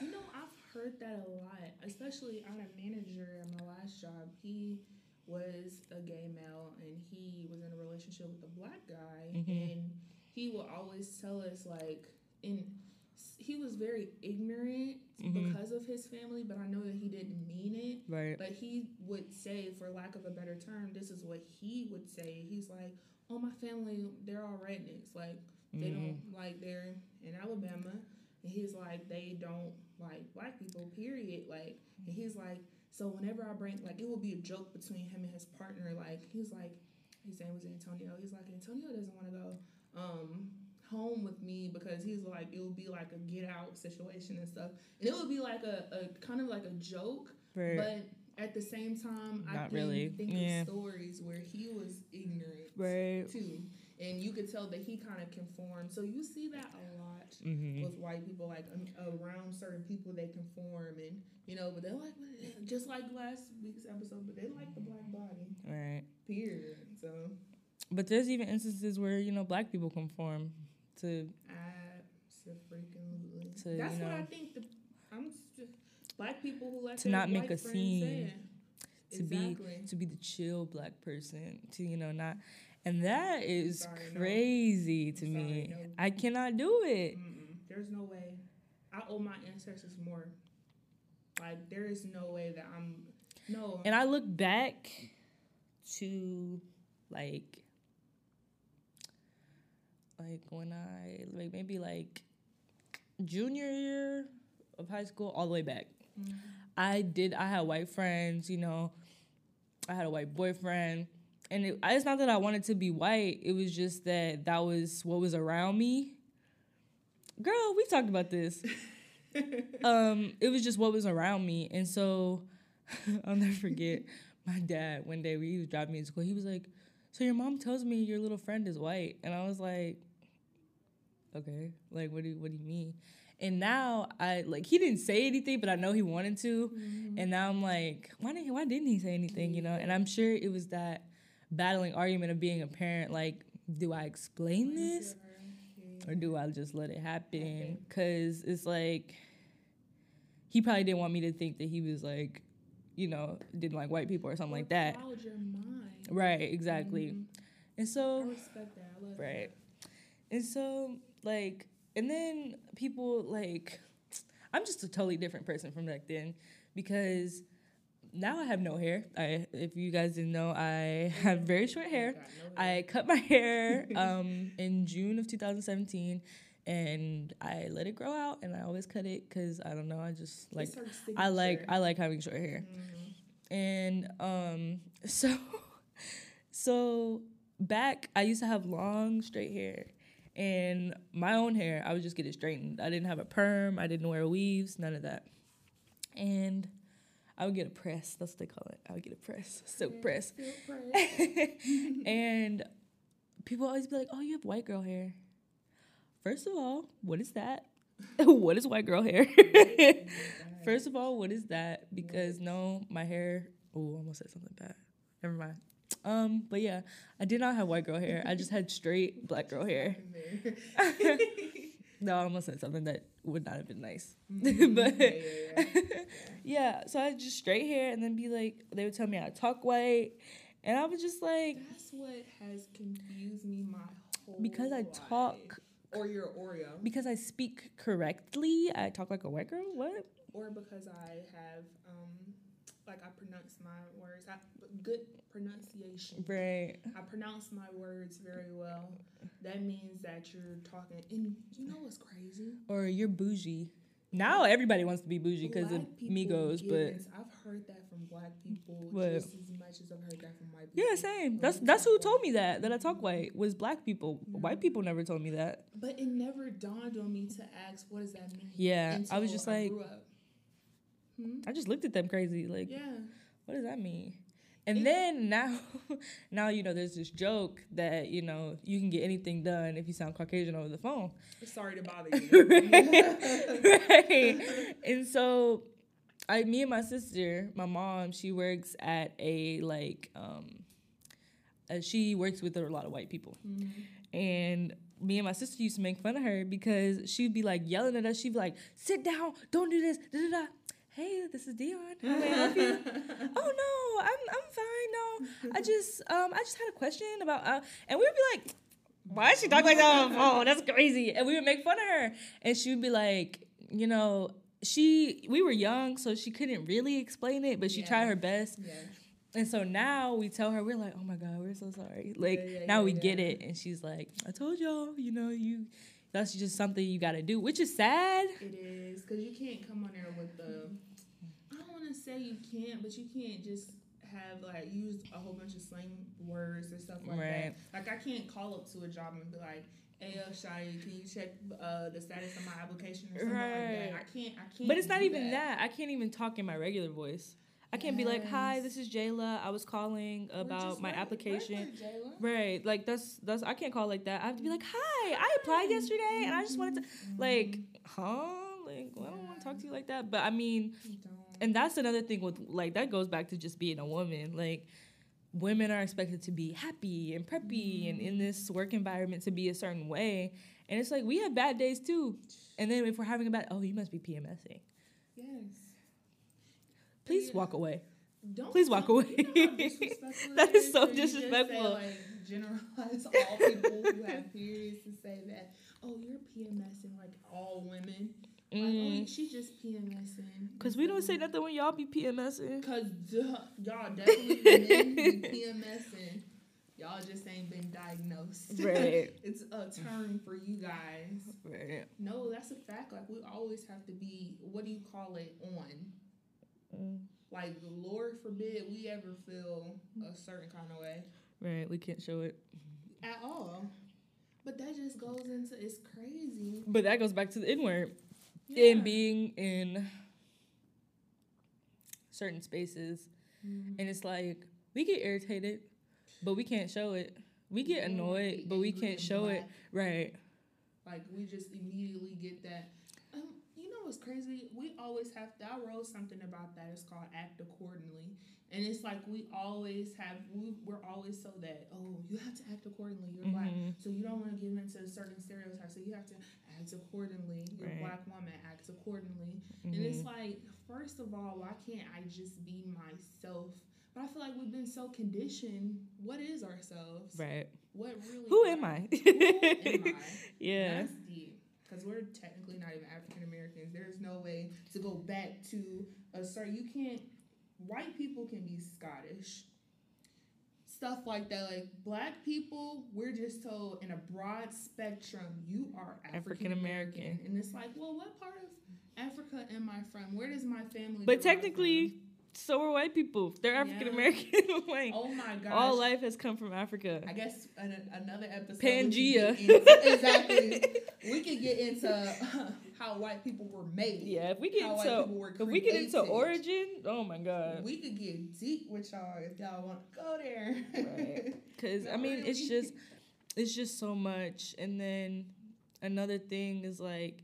You know, I've heard that a lot, especially on a manager at my last job. He was a gay male and he was in a relationship with a black guy, Mhm. and he would always tell us like, in he was very ignorant Mhm. because of his family, but I know that he didn't mean it. right But he would say, for lack of a better term, this is what he would say. He's like, "Oh, my family, they're all rednecks. Like they Mhm. don't like they're in Alabama." And he's like, "They don't like black people. Period." Like, and he's like, "So whenever I bring, like, it will be a joke between him and his partner. Like, he's like, his name was Antonio. He's like, Antonio doesn't want to go." Um, home with me because he's like it would be like a get out situation and stuff and it would be like a, a kind of like a joke right but at the same time, I Not can really. think Yeah. of stories where he was ignorant right too, and you could tell that he kind of conformed. So you see that a lot mm-hmm. with white people, like um, around certain people, they conform, and you know, but they're like just like last week's episode, but they like the black body. right Period. So but there's even instances where you know black people conform to absolutely. To, That's you what I think. The I'm just, black people who let to not make a scene, to be to be the chill black person to you know not and that is Sorry, no. crazy to Sorry, me no. i cannot do it Mm-mm. There's no way. I owe my ancestors more. Like there is no way that I'm. No. and i look back to like like when i like maybe like junior year of high school all the way back Mhm. I did. I had white friends, you know, I had a white boyfriend. And it, it's not that I wanted to be white. It was just that that was what was around me. Girl, we talked about this. um, it was just what was around me, and so I'll never forget my dad. One day, he was driving me to school. He was like, "So your mom tells me your little friend is white," and I was like, "Okay, like what do what do you mean?" And now I like he didn't say anything, but I know he wanted to, mm-hmm. and now I'm like, why didn't why didn't he say anything? You know, and I'm sure it was that battling argument of being a parent. Like, do I explain this? or do I just let it happen? Because it's like he probably didn't want me to think that he was like, you know, didn't like white people or something or like that. Right, exactly. Mm-hmm. And so, I respect that. I right. That. And so, like, and then people like, I'm just a totally different person from back then because now I have no hair. I, if you guys didn't know, I have very short hair. I cut my hair um, in June of 2017, and I let it grow out, and I always cut it because I don't know. I just like I like I like having short hair, mm-hmm. and um, so so back I used to have long straight hair. And my own hair, I would just get it straightened. I didn't have a perm. I didn't wear weaves, none of that. And I would get a press. That's what they call it. I would get a press, silk yeah, press. press. and people always be like, "Oh, you have white girl hair." First of all, what is that? what is white girl hair? First of all, what is that? Because no, my hair. Oh, I almost said something bad. Never mind. Um, but yeah, I did not have white girl hair. I just had straight black girl hair. no, I almost said something that would not have been nice. Mm-hmm. but yeah, yeah, yeah. yeah, so I had just straight hair and then be like, they would tell me I talk white. And I was just like, That's what has confused me my whole Because I life. talk. Or you're Oreo. Because I speak correctly, I talk like a white girl? What? Or because I have, um, like, I pronounce my words. I, good pronunciation. Right. I pronounce my words very well. That means that you're talking. And you know what's crazy? Or you're bougie. Now everybody wants to be bougie because of Migos, but I've heard that from black people what? just as much as I've heard that from white people. Yeah, same. That's that's who told me that that I talk white was black people. Mm-hmm. White people never told me that. But it never dawned on me to ask what does that mean. Yeah, I was just like, hmm? I just looked at them crazy, like, yeah, what does that mean? And then now, now you know there's this joke that you know you can get anything done if you sound Caucasian over the phone. Sorry to bother you. right. right. And so, I, me and my sister, my mom, she works at a like, um, uh, she works with a lot of white people, mm-hmm. and me and my sister used to make fun of her because she'd be like yelling at us. She'd be like, "Sit down, don't do this." Da, da, da hey, this is Dion. How may I help you? oh no, I'm I'm fine. No, I just um I just had a question about uh, and we would be like, why is she talking like that Oh, That's crazy. And we would make fun of her, and she would be like, you know, she we were young, so she couldn't really explain it, but she yeah. tried her best. Yeah. And so now we tell her, we're like, oh my God, we're so sorry. Like, yeah, now we get it. And she's like, I told y'all, you know, you that's just something you got to do, which is sad. It is because you can't come on there with the. I don't want to say you can't, but you can't just have like use a whole bunch of slang words and stuff like right. that. Like I can't call up to a job and be like, "Hey, uh, Shia, can you check uh, the status of my application or something right. like that?" I can't. I can't. But it's not even that. that. I can't even talk in my regular voice. I can't yes. be like, "Hi, this is Jayla. I was calling about my application." Right, like that's that's I can't call like that. I have to be like, "Hi, I applied yesterday, and I just wanted to like, huh? Like, well, I don't want to talk to you like that." But I mean, and that's another thing with like that goes back to just being a woman. Like, women are expected to be happy and preppy, mm. and in this work environment to be a certain way. And it's like we have bad days too. And then if we're having a bad, oh, you must be PMSing. Yes. Please walk away. Don't Please walk away. You know that is so disrespectful. Say, like, generalize all people who have periods to say that, oh, you're PMSing like all women. Mm. Like, oh, mm. she's just PMSing. Cause we don't say nothing when y'all be PMSing. Cause duh, y'all definitely men be PMSing. Y'all just ain't been diagnosed. Right. it's a term for you guys. Right. No, that's a fact. Like we always have to be. What do you call it? On. Like, the Lord forbid we ever feel a certain kind of way Right. We can't show it. at all. But that just goes into it's crazy. But that goes back to the N word Yeah. and being in certain spaces. Mhm. And it's like we get irritated, but we can't show it. We get annoyed, be but we can't show it. Right. Like we just immediately get that. Know what's crazy? We always have. To, I wrote something about that. It's called act accordingly, and it's like we always have. We, we're always so that oh, you have to act accordingly. You're black, Mhm. so you don't want to give into certain stereotypes. So you have to act accordingly. You're Right. a black woman, act accordingly. And it's Mhm. like, first of all, why can't I just be myself? But I feel like we've been so conditioned. What is ourselves? Right. What really? Who am I? Who am I? yeah. That's. Because we're technically not even African Americans. There's no way to go back to a certain. You can't. White people can be Scottish. Stuff like that. Like black people, we're just told in a broad spectrum, you are African American. And it's like, well, what part of Africa am I from? Where does my family But technically? So are white people. They're African American. like oh my god! all life has come from Africa. I guess an, another episode. Pangea. into- exactly. We could get into how white people were made. Yeah, if we get into if we get into origin, oh my god. We could get deep with y'all if y'all want to go there. Right. Cause I mean, it's just it's just so much. And then another thing is like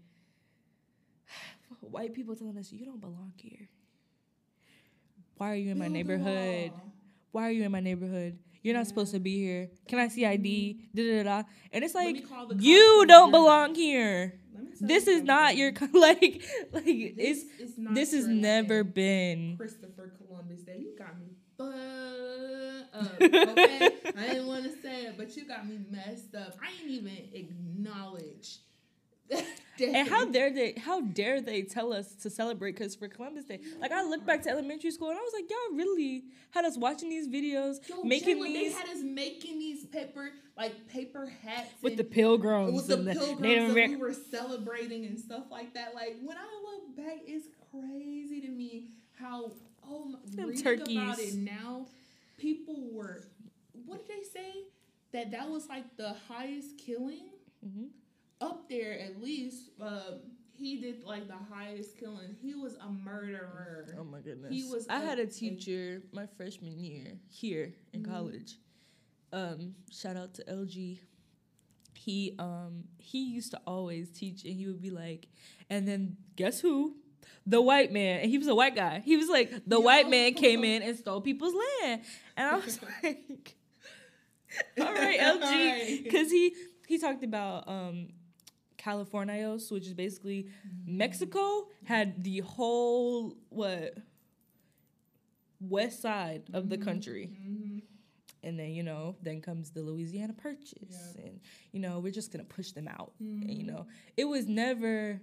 white people telling us you don't belong here. Why are you in my neighborhood? Why are you in my neighborhood? You're not supposed to be here. Can I see ID? Mm-hmm. Da da da. And it's like me call the cops you don't belong here. Let me tell This is not your like like This it's this has never been Christopher Columbus Day. You got me fucked up. Okay, I didn't want to say it, but you got me messed up. I didn't even acknowledge. And how dare they? How dare they tell us to celebrate? Because for Columbus Day, like I look back to elementary school and I was like, y'all really had us watching these videos, Yo, making these They had us making these paper like paper hats with the pilgrims with the and the pilgrims Native that we were celebrating and stuff like that. Like when I look back, it's crazy to me how oh my, Them reading about it now. People were what did they say that that was like the highest killing Mhm. Up there at least. Uh, he did like the highest killing. He was a murderer. Oh my goodness! He was I a- had a teacher my freshman year here in Mhm. college. Um, shout out to LG. He um he used to always teach, and he would be like, and then guess who? The white man, and he was a white guy. He was like, the white man came in and stole people's land, and I was like, all right, LG, Right. because he he talked about um Californios, which is basically Mexico had the whole what west side of the Mhm. country, Mhm. and then you know then comes the Louisiana Purchase, and you know we're just gonna push them out. And, you Mhm. know it was never.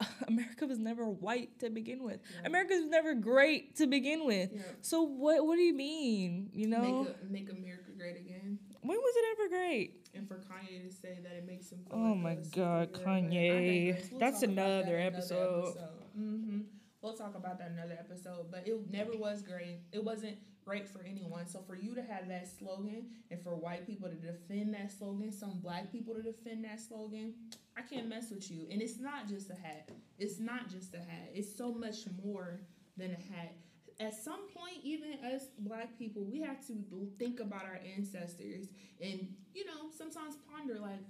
America was never white to begin with. Yeah. America was never great to begin with. Yeah. So what? What do you mean? You know, Make, a, make America great again. when was it ever great? And for Kanye to say that it makes him Oh like my God, superhero, but I Kanye. That's talk about that another episode. hmm We'll talk about that another episode. But it never was great. It wasn't great for anyone. So for you to have that slogan and for white people to defend that slogan, some black people to defend that slogan, I can't mess with you. And it's not just a hat. It's not just a hat. It's so much more than a hat. At some point, even us black people, we have to think about our ancestors and, you know, sometimes ponder like,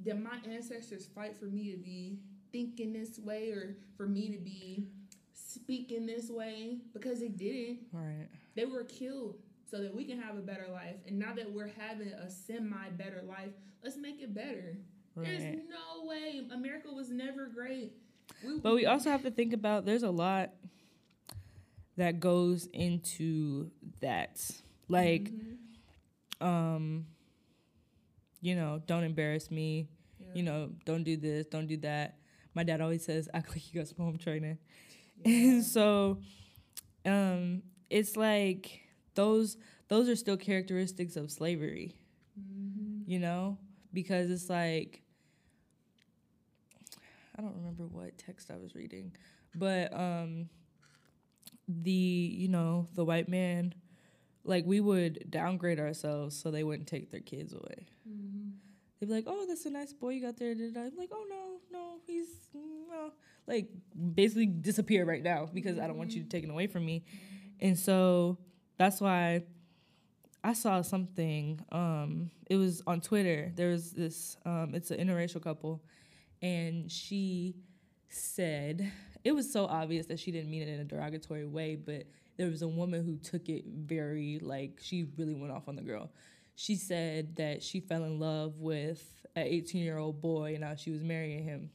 did my ancestors fight for me to be thinking this way or for me to be speaking this way? Because they didn't. All right. They were killed so that we can have a better life. And now that we're having a semi better life, let's make it better. There's no way. America was never great. We, But we also have to think about there's a lot that goes into that. Like, Mhm. um, you know, don't embarrass me. Yeah. You know, don't do this, don't do that. My dad always says, act like you got some home training. Yeah. And so um it's like those those are still characteristics of slavery, Mhm. you know? Because it's like I don't remember what text I was reading, but um the you know the white man, like we would downgrade ourselves so they wouldn't take their kids away. Mm-hmm. They'd be like, "Oh, that's a nice boy you got there." Did I'm like, "Oh no, no, he's no." Like basically disappear right now because I don't want you taken away from me. And so that's why I saw something. Um, it was on Twitter. There was this. Um, it's an interracial couple, and she said it was so obvious that she didn't mean it in a derogatory way, but there was a woman who took it very like she really went off on the girl. She said that she fell in love with an 18 year old boy and now she was marrying him.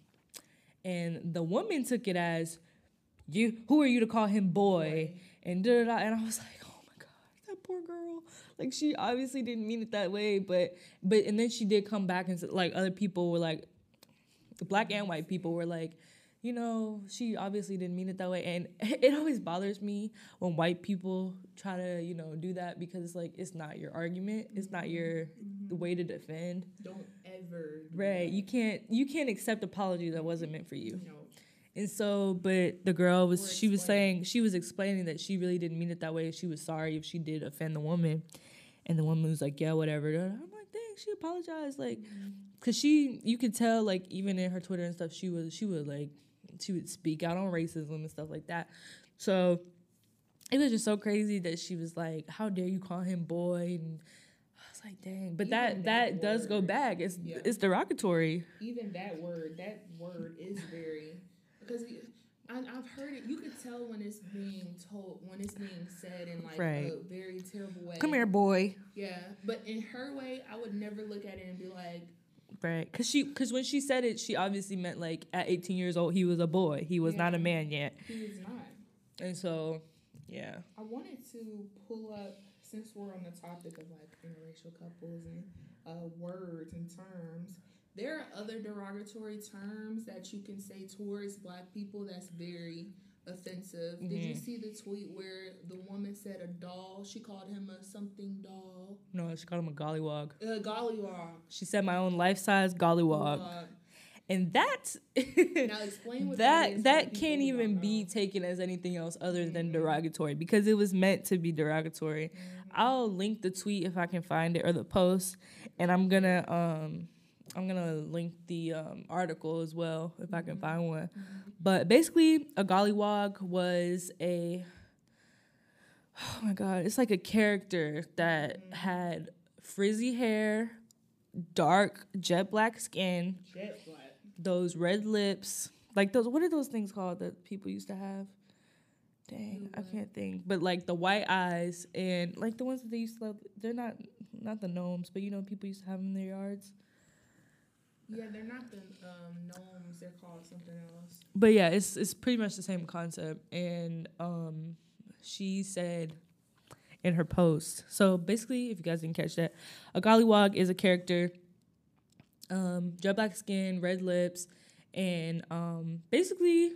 And the woman took it as, "You, who are you to call him boy?" And da da da. And I was like, "Oh my god, that poor girl." Like she obviously didn't mean it that way, but but and then she did come back and said, like other people were like, black and white people were like, you know, she obviously didn't mean it that way. And it always bothers me when white people try to, you know, do that because it's like it's not your argument, it's not your the way to defend. Don't ever. Right. You can't you can't accept apology that wasn't meant for you. No. And so, but the girl was, Or she was saying, she was explaining that she really didn't mean it that way. She was sorry if she did offend the woman. And the woman was like, yeah, whatever. I'm like, dang, she apologized. Like, mm-hmm. cause she, you could tell, like, even in her Twitter and stuff, she was, she would like, she would speak out on racism and stuff like that. So it was just so crazy that she was like, how dare you call him boy? And I was like, dang. But that, Even that that does go back. It's, Yeah. it's derogatory. Even that word, that word is very because I've heard it. You could tell when it's being told, when it's being said in like Right. a very terrible way. Come here, boy. Yeah, but in her way, I would never look at it and be like, Right, cause she, cause when she said it, she obviously meant like at 18 years old he was a boy. He was not a man yet, he is not. and so, yeah, I wanted to pull up since we're on the topic of like interracial couples and uh, words and terms. There are other derogatory terms that you can say towards black people that's very offensive. Did you Mhm. see the tweet where the woman said a doll? She called him a something doll. no, she called him a gollywog. A gollywog. She said my own life size gollywog, and that, now explain what that that that can't even be taken as anything else other than Mhm. derogatory because it was meant to be derogatory. Mhm. I'll link the tweet if I can find it or the post, and I'm gonna um I'm gonna link the um, article as well if I can Mhm. find one. Mhm. But basically, a gollywog was a oh my god, it's like a character that Mhm. had frizzy hair, dark jet black skin, Jet black. those red lips, like those. What are those things called that people used to have? Dang, I can't think. But like the white eyes and like the ones that they used to. Have, they're not not the gnomes, but you know people used to have in their yards. Yeah, they're not the um, gnomes. They're called something else. But yeah, it's it's pretty much the same concept. And um, she said in her post. So basically, if you guys didn't catch that, a gollywog is a character, um, jet black skin, red lips, and um, basically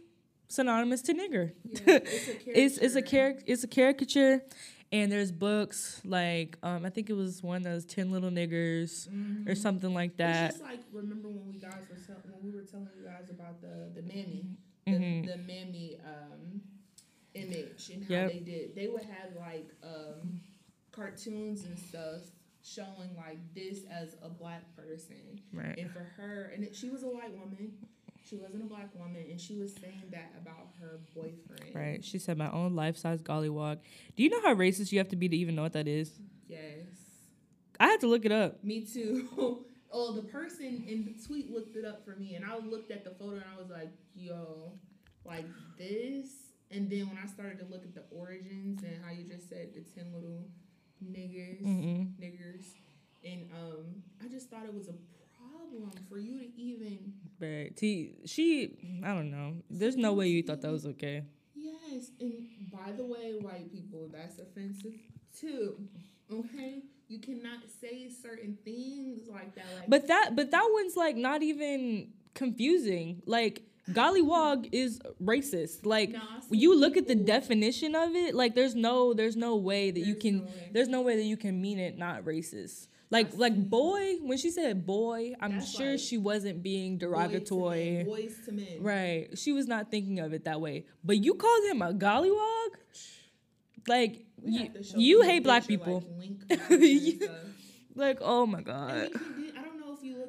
synonymous to nigger. Yeah, it's a character. It's it's a charac- it's a caricature, and there's books like um, I think it was one that was Ten Little Niggers or Mhm. something like It's that. just like remember when we guys were tell- when we were telling you guys about the the mammy, the, Mhm. the mammy um, image and how Yep. they did. They would have like um, cartoons and stuff showing like this as a black person, Right. and for her, and it, she was a white woman. She wasn't a black woman, and she was saying that about her boyfriend. Right. She said my own life size gollywog. Do you know how racist you have to be to even know what that is? Yes. I had to look it up. Me too. oh, the person in the tweet looked it up for me, and I looked at the photo and I was like, "Yo, like this." And then when I started to look at the origins and how you just said the ten little niggers, Mm-mm. niggers, and um, I just thought it was a problem for you to even. But T, she, I don't know. There's no way you thought that was okay. Yes, and by the way, white people, that's offensive too. Okay, you cannot say certain things like that. Like, But that, but that one's like not even confusing. Like gollywog is racist. Like Nah, when you look at the definition of it, like there's no, there's no way that you can, no there's no way that you can mean it not racist. Like like boy, when she said boy, I'm That's sure like she wasn't being Boys to derogatory. men, Boys to men. Right. She was not thinking of it that way. But you called him a gollywog? Like you, have to show you hate black people. Like, You- Like, oh my god.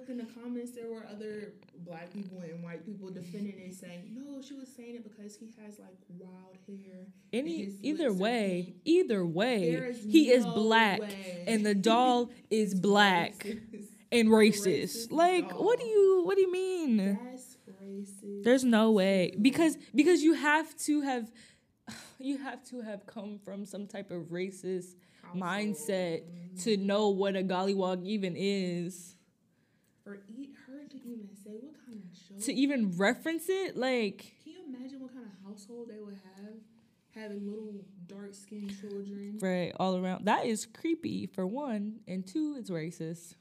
In the comments. There were other black people and white people defending it, saying no, she was saying it because he has like wild hair. Any either way, either way, he is black way. and the doll is black Racist. and racist. Racist Like, what do you what do you mean? That's racist. There's no way because because you have to have you have to have come from some type of racist mindset to know what a gollywog even is. For eat her to even say what kind of show. To even reference it, like Can you imagine what kind of household they would have? Having little dark skinned children. right all around. That is creepy for one, and two, it's racist.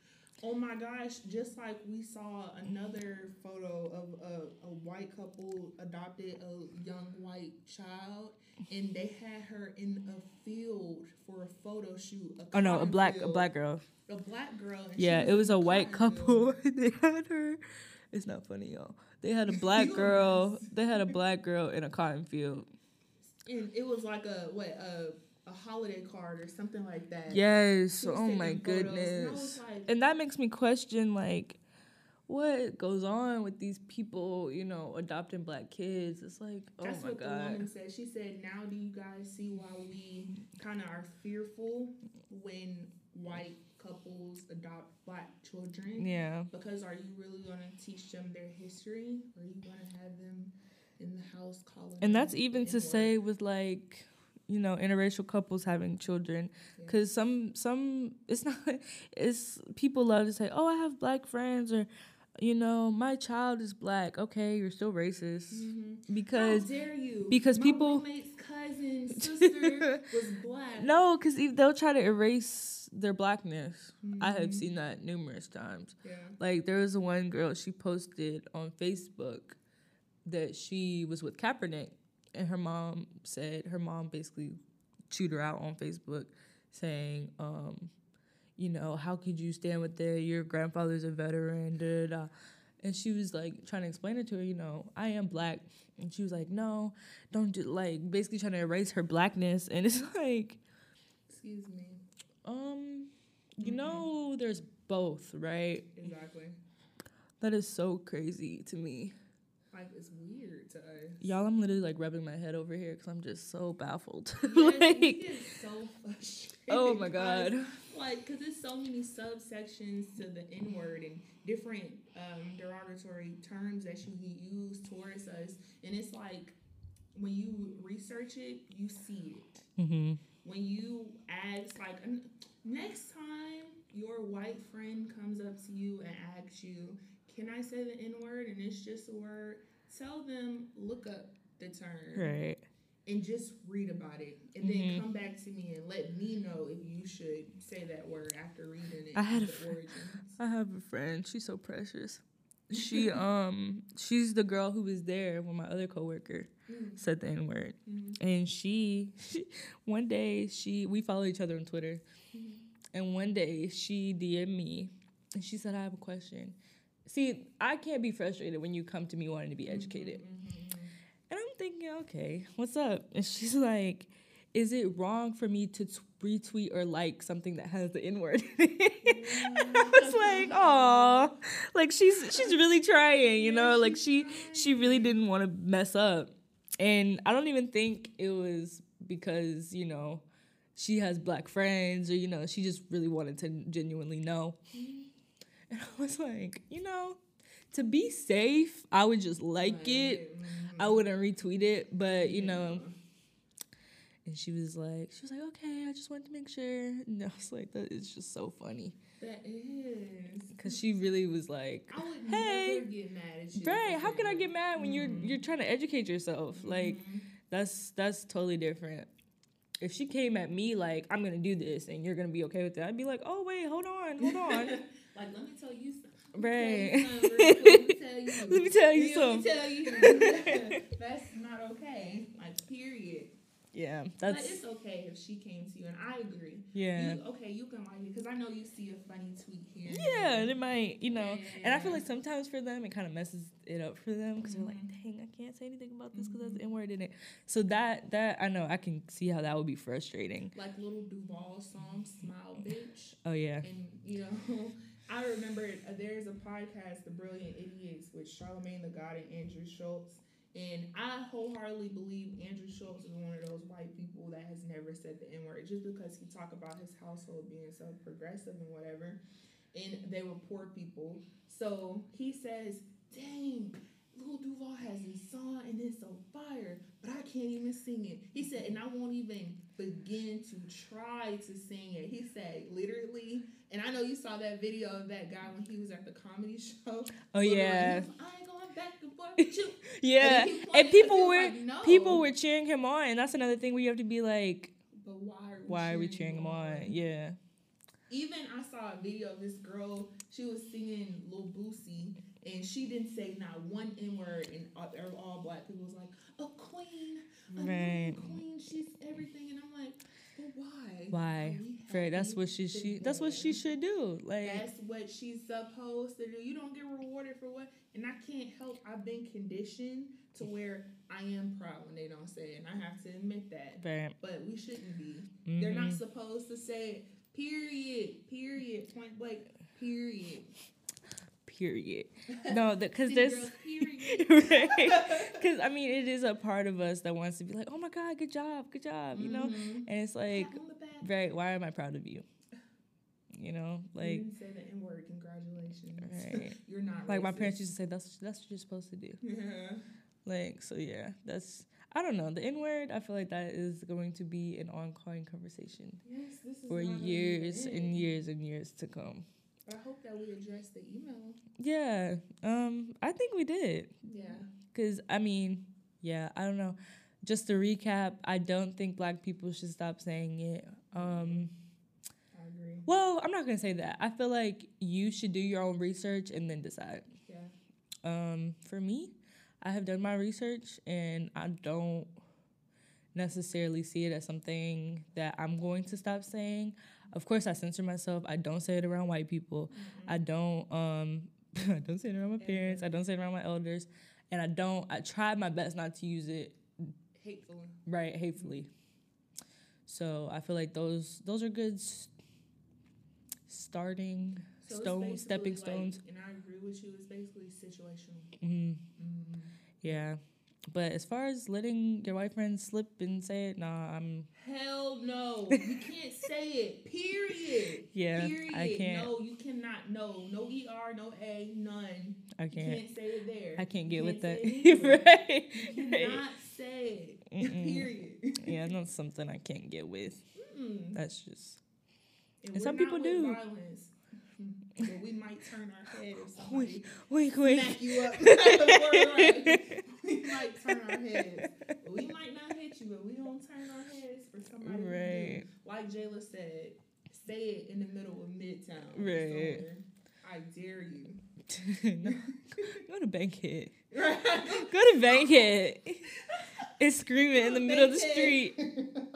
Oh my gosh, just like we saw another photo of a, a white couple adopted a young white child and they had her in a field for a photo shoot. Oh no, a black a black girl. A black girl. Yeah, it was a white couple. they had her. It's not funny, y'all. They had a black girl. They had a black girl in a cotton field. And it was like a what a a holiday card or something like that. Yes. Oh my photos, and goodness. like, And that makes me question like what goes on with these people, you know, adopting black kids. It's like, oh That's my what the god. woman said. She said, "Now do you guys see why we kind of are fearful when white couples adopt black children? Yeah. Because are you really going to teach them their history, or are you going to have them in the house calling?" And that's even to say with like you know interracial couples having children Yeah. because some some it's not it's people love to say oh i have black friends or you know my child is black okay you're still racist Mhm. because How dare you? because My people- cousin sister was black. no because they'll try to erase their blackness i have Mhm. seen that numerous times Yeah. Like there was one girl she posted on Facebook that she was with Kaepernick, and her mom said her mom basically chewed her out on Facebook, saying, um, you know, how could you stand with their your grandfather's a veteran, da, da, da. And she was like trying to explain it to her, you know, I am black, and she was like, no, don't do like basically trying to erase her blackness, and it's like, Excuse me. um, you Mhm. know, there's both, right? Exactly. That is so crazy to me. It's weird to us. Y'all, I'm literally like rubbing my head over here because I'm just so baffled. Yes, like, so oh my god. Like, because there's so many subsections to the N word and different um, derogatory terms that you use towards us. And it's like, when you research it, you see it. Mm-hmm. When you ask, like, next time your white friend comes up to you and asks you, Can I say the N word? And it's just a word, tell them, look up the term Right. and just read about it and Mhm. then come back to me and let me know if you should say that word after reading it. I had a fr- I have a friend. She's so precious. She um she's the girl who was there when my other coworker Mm, said the N word. mm, And she, one day she we follow each other on Twitter. mm. And one day she DM'd me and she said, I have a question. See, I can't be frustrated when you come to me wanting to be educated. Mhm, mhm, And I'm thinking, okay, what's up? And she's like, is it wrong for me to t- retweet or like something that has the N word? I was like, oh, like she's she's really trying, you know, like she she really didn't want to mess up, and I don't even think it was because you know she has black friends or you know she just really wanted to genuinely know. mhm. And I was like, you know, to be safe, I would just like it. mhm. I wouldn't retweet it, but you Yeah. know. And she was like, she was like, okay, I just wanted to make sure. And I was like, that is just so funny That is. because she really was like, Hey, never get mad at you. right? How can I get mad when you're Mhm. you're trying to educate yourself? Like Mhm. that's that's totally different. If she came at me like I'm gonna do this and you're gonna be okay with that, I'd be like, oh wait, hold on, hold on, like, let me tell you something. right? Let me tell you. Let me tell you Let me something. tell you. That's not okay. Like, period. Yeah, that's. But that's it's okay if she came to you, and I agree. yeah. You, okay, you can like it because I know you see a funny tweet here. Yeah, and it might, you know, and I feel like sometimes for them it kind of messes it up for them because they're like, Mhm. "Dang, I can't say anything about this because that's Mhm. the N word in it." So that that I know I can see how that would be frustrating. like Lil Duval song, "Smile, Bitch," Oh yeah, and you know, I remember uh, there's a podcast, "The Brilliant Idiots," with Charlemagne the God and Andrew Schulz. And I wholeheartedly believe Andrew Schulz is one of those white people that has never said the N word just because he talked about his household being so progressive and whatever. And they were poor people. So he says, Dang, Lil Duval has this song and it's so fire, but I can't even sing it. He said, and I won't even begin to try to sing it. He said, literally, and I know you saw that video of that guy when he was at the comedy show. oh yeah, like, I ain't going back and forth with yeah. And, And people were like, no. people were cheering him on, and that's another thing where you have to be like, But why are we "Why are we cheering him on?" Yeah, Even I saw a video of this girl. She was singing Lil Boosie, and she didn't say not one N word, and all, all black people was like, "A queen, a Right. queen, she's everything," and I'm like, "But why? Why? Are. That's what she she that's what she should do. Like That's what she's supposed to do. You don't get rewarded for what, and I can't help. I've been conditioned to where I am proud when they don't say it, and I have to admit that. Right. But we shouldn't be. They're not Mhm. supposed to say it. Period. Period. Point blank. Period. Period. No, because City there's. Because I mean, it is a part of us that wants to be like, "Oh my God, good job, good job," you know. Mhm. And it's like, Pat on the back. right? Why am I proud of you? You know, You like, didn't say the N word. Congratulations. right? You're not. like my parents used to say, "That's that's what you're supposed to do." Yeah. Like, so yeah, that's. I don't know the N word. I feel like that is going to be an ongoing conversation Yes, this is for not gonna be the years and years and years to come. I hope that we address the email. Yeah, um, I think we did. Yeah. Cause I mean, yeah, I don't know. Just to recap, I don't think black people should stop saying it. Um, I agree. well, I'm not gonna say that. I feel like you should do your own research and then decide. Yeah. Um, for me, I have done my research and I don't necessarily see it as something that I'm going to stop saying. Of course, I censor myself. I don't say it around white people. I don't um I don't say it around my parents. I don't say it around my elders, and I don't. I try my best not to use it Hatefully. right hatefully. So I feel like those those are good s- starting So stone stepping like- stones. and I agree with you. It's basically situational. Mm, Mm. yeah, but as far as letting your white friends slip and say it, nah, I'm Hell no. you can't say it. Period. yeah, Period. I can't, No, you cannot. No. No ER, no A, none. I can't, can't say it there. I can't You get with that. right, You cannot say it. Mm-mm. Period. Yeah, that's not something I can't get with. Mm. That's just And, And some people do. Violence. But we might turn our head if somebody wink, wink. smack you up. Right. we might turn our heads. We might not hit you, but we don't turn our heads for somebody. Right. Like Jayla said, say it in the middle of Midtown. Right. somewhere. I dare you. no, go to Bankhead. Right. Go to Bankhead. It's screaming in the middle of the street.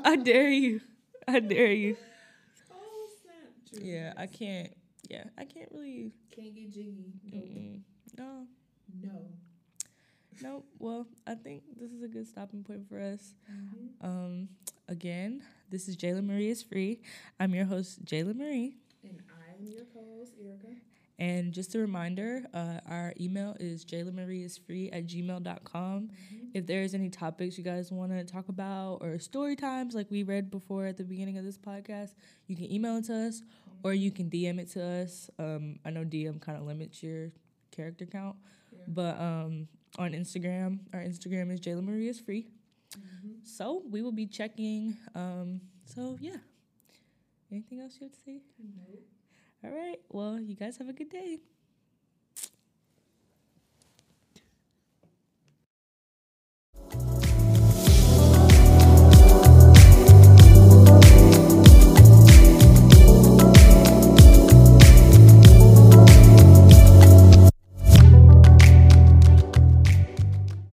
I dare you. I dare you. oh snap! Yeah, I can't. Yeah, I can't really. can't get jiggy. No. Mm-mm. No, No. no. Well, I think this is a good stopping point for us. Mhm. Um, again, this is Jayla Marie is free. I'm your host, Jayla Marie. And I am your co-host, Erica. And just a reminder, uh, our email is jaylamariaisfree at gmail.com. If there's any topics you guys want to talk about or story times like we read before at the beginning of this podcast, you can email it to us or you can DM it to us. Um, I know DM kind of limits your character count, Yeah. but um, on Instagram, our Instagram is Jayla Marie is free. Mhm. So we will be checking. Um, so yeah. Anything else you have to say? Nope. All right. Well, you guys have a good day.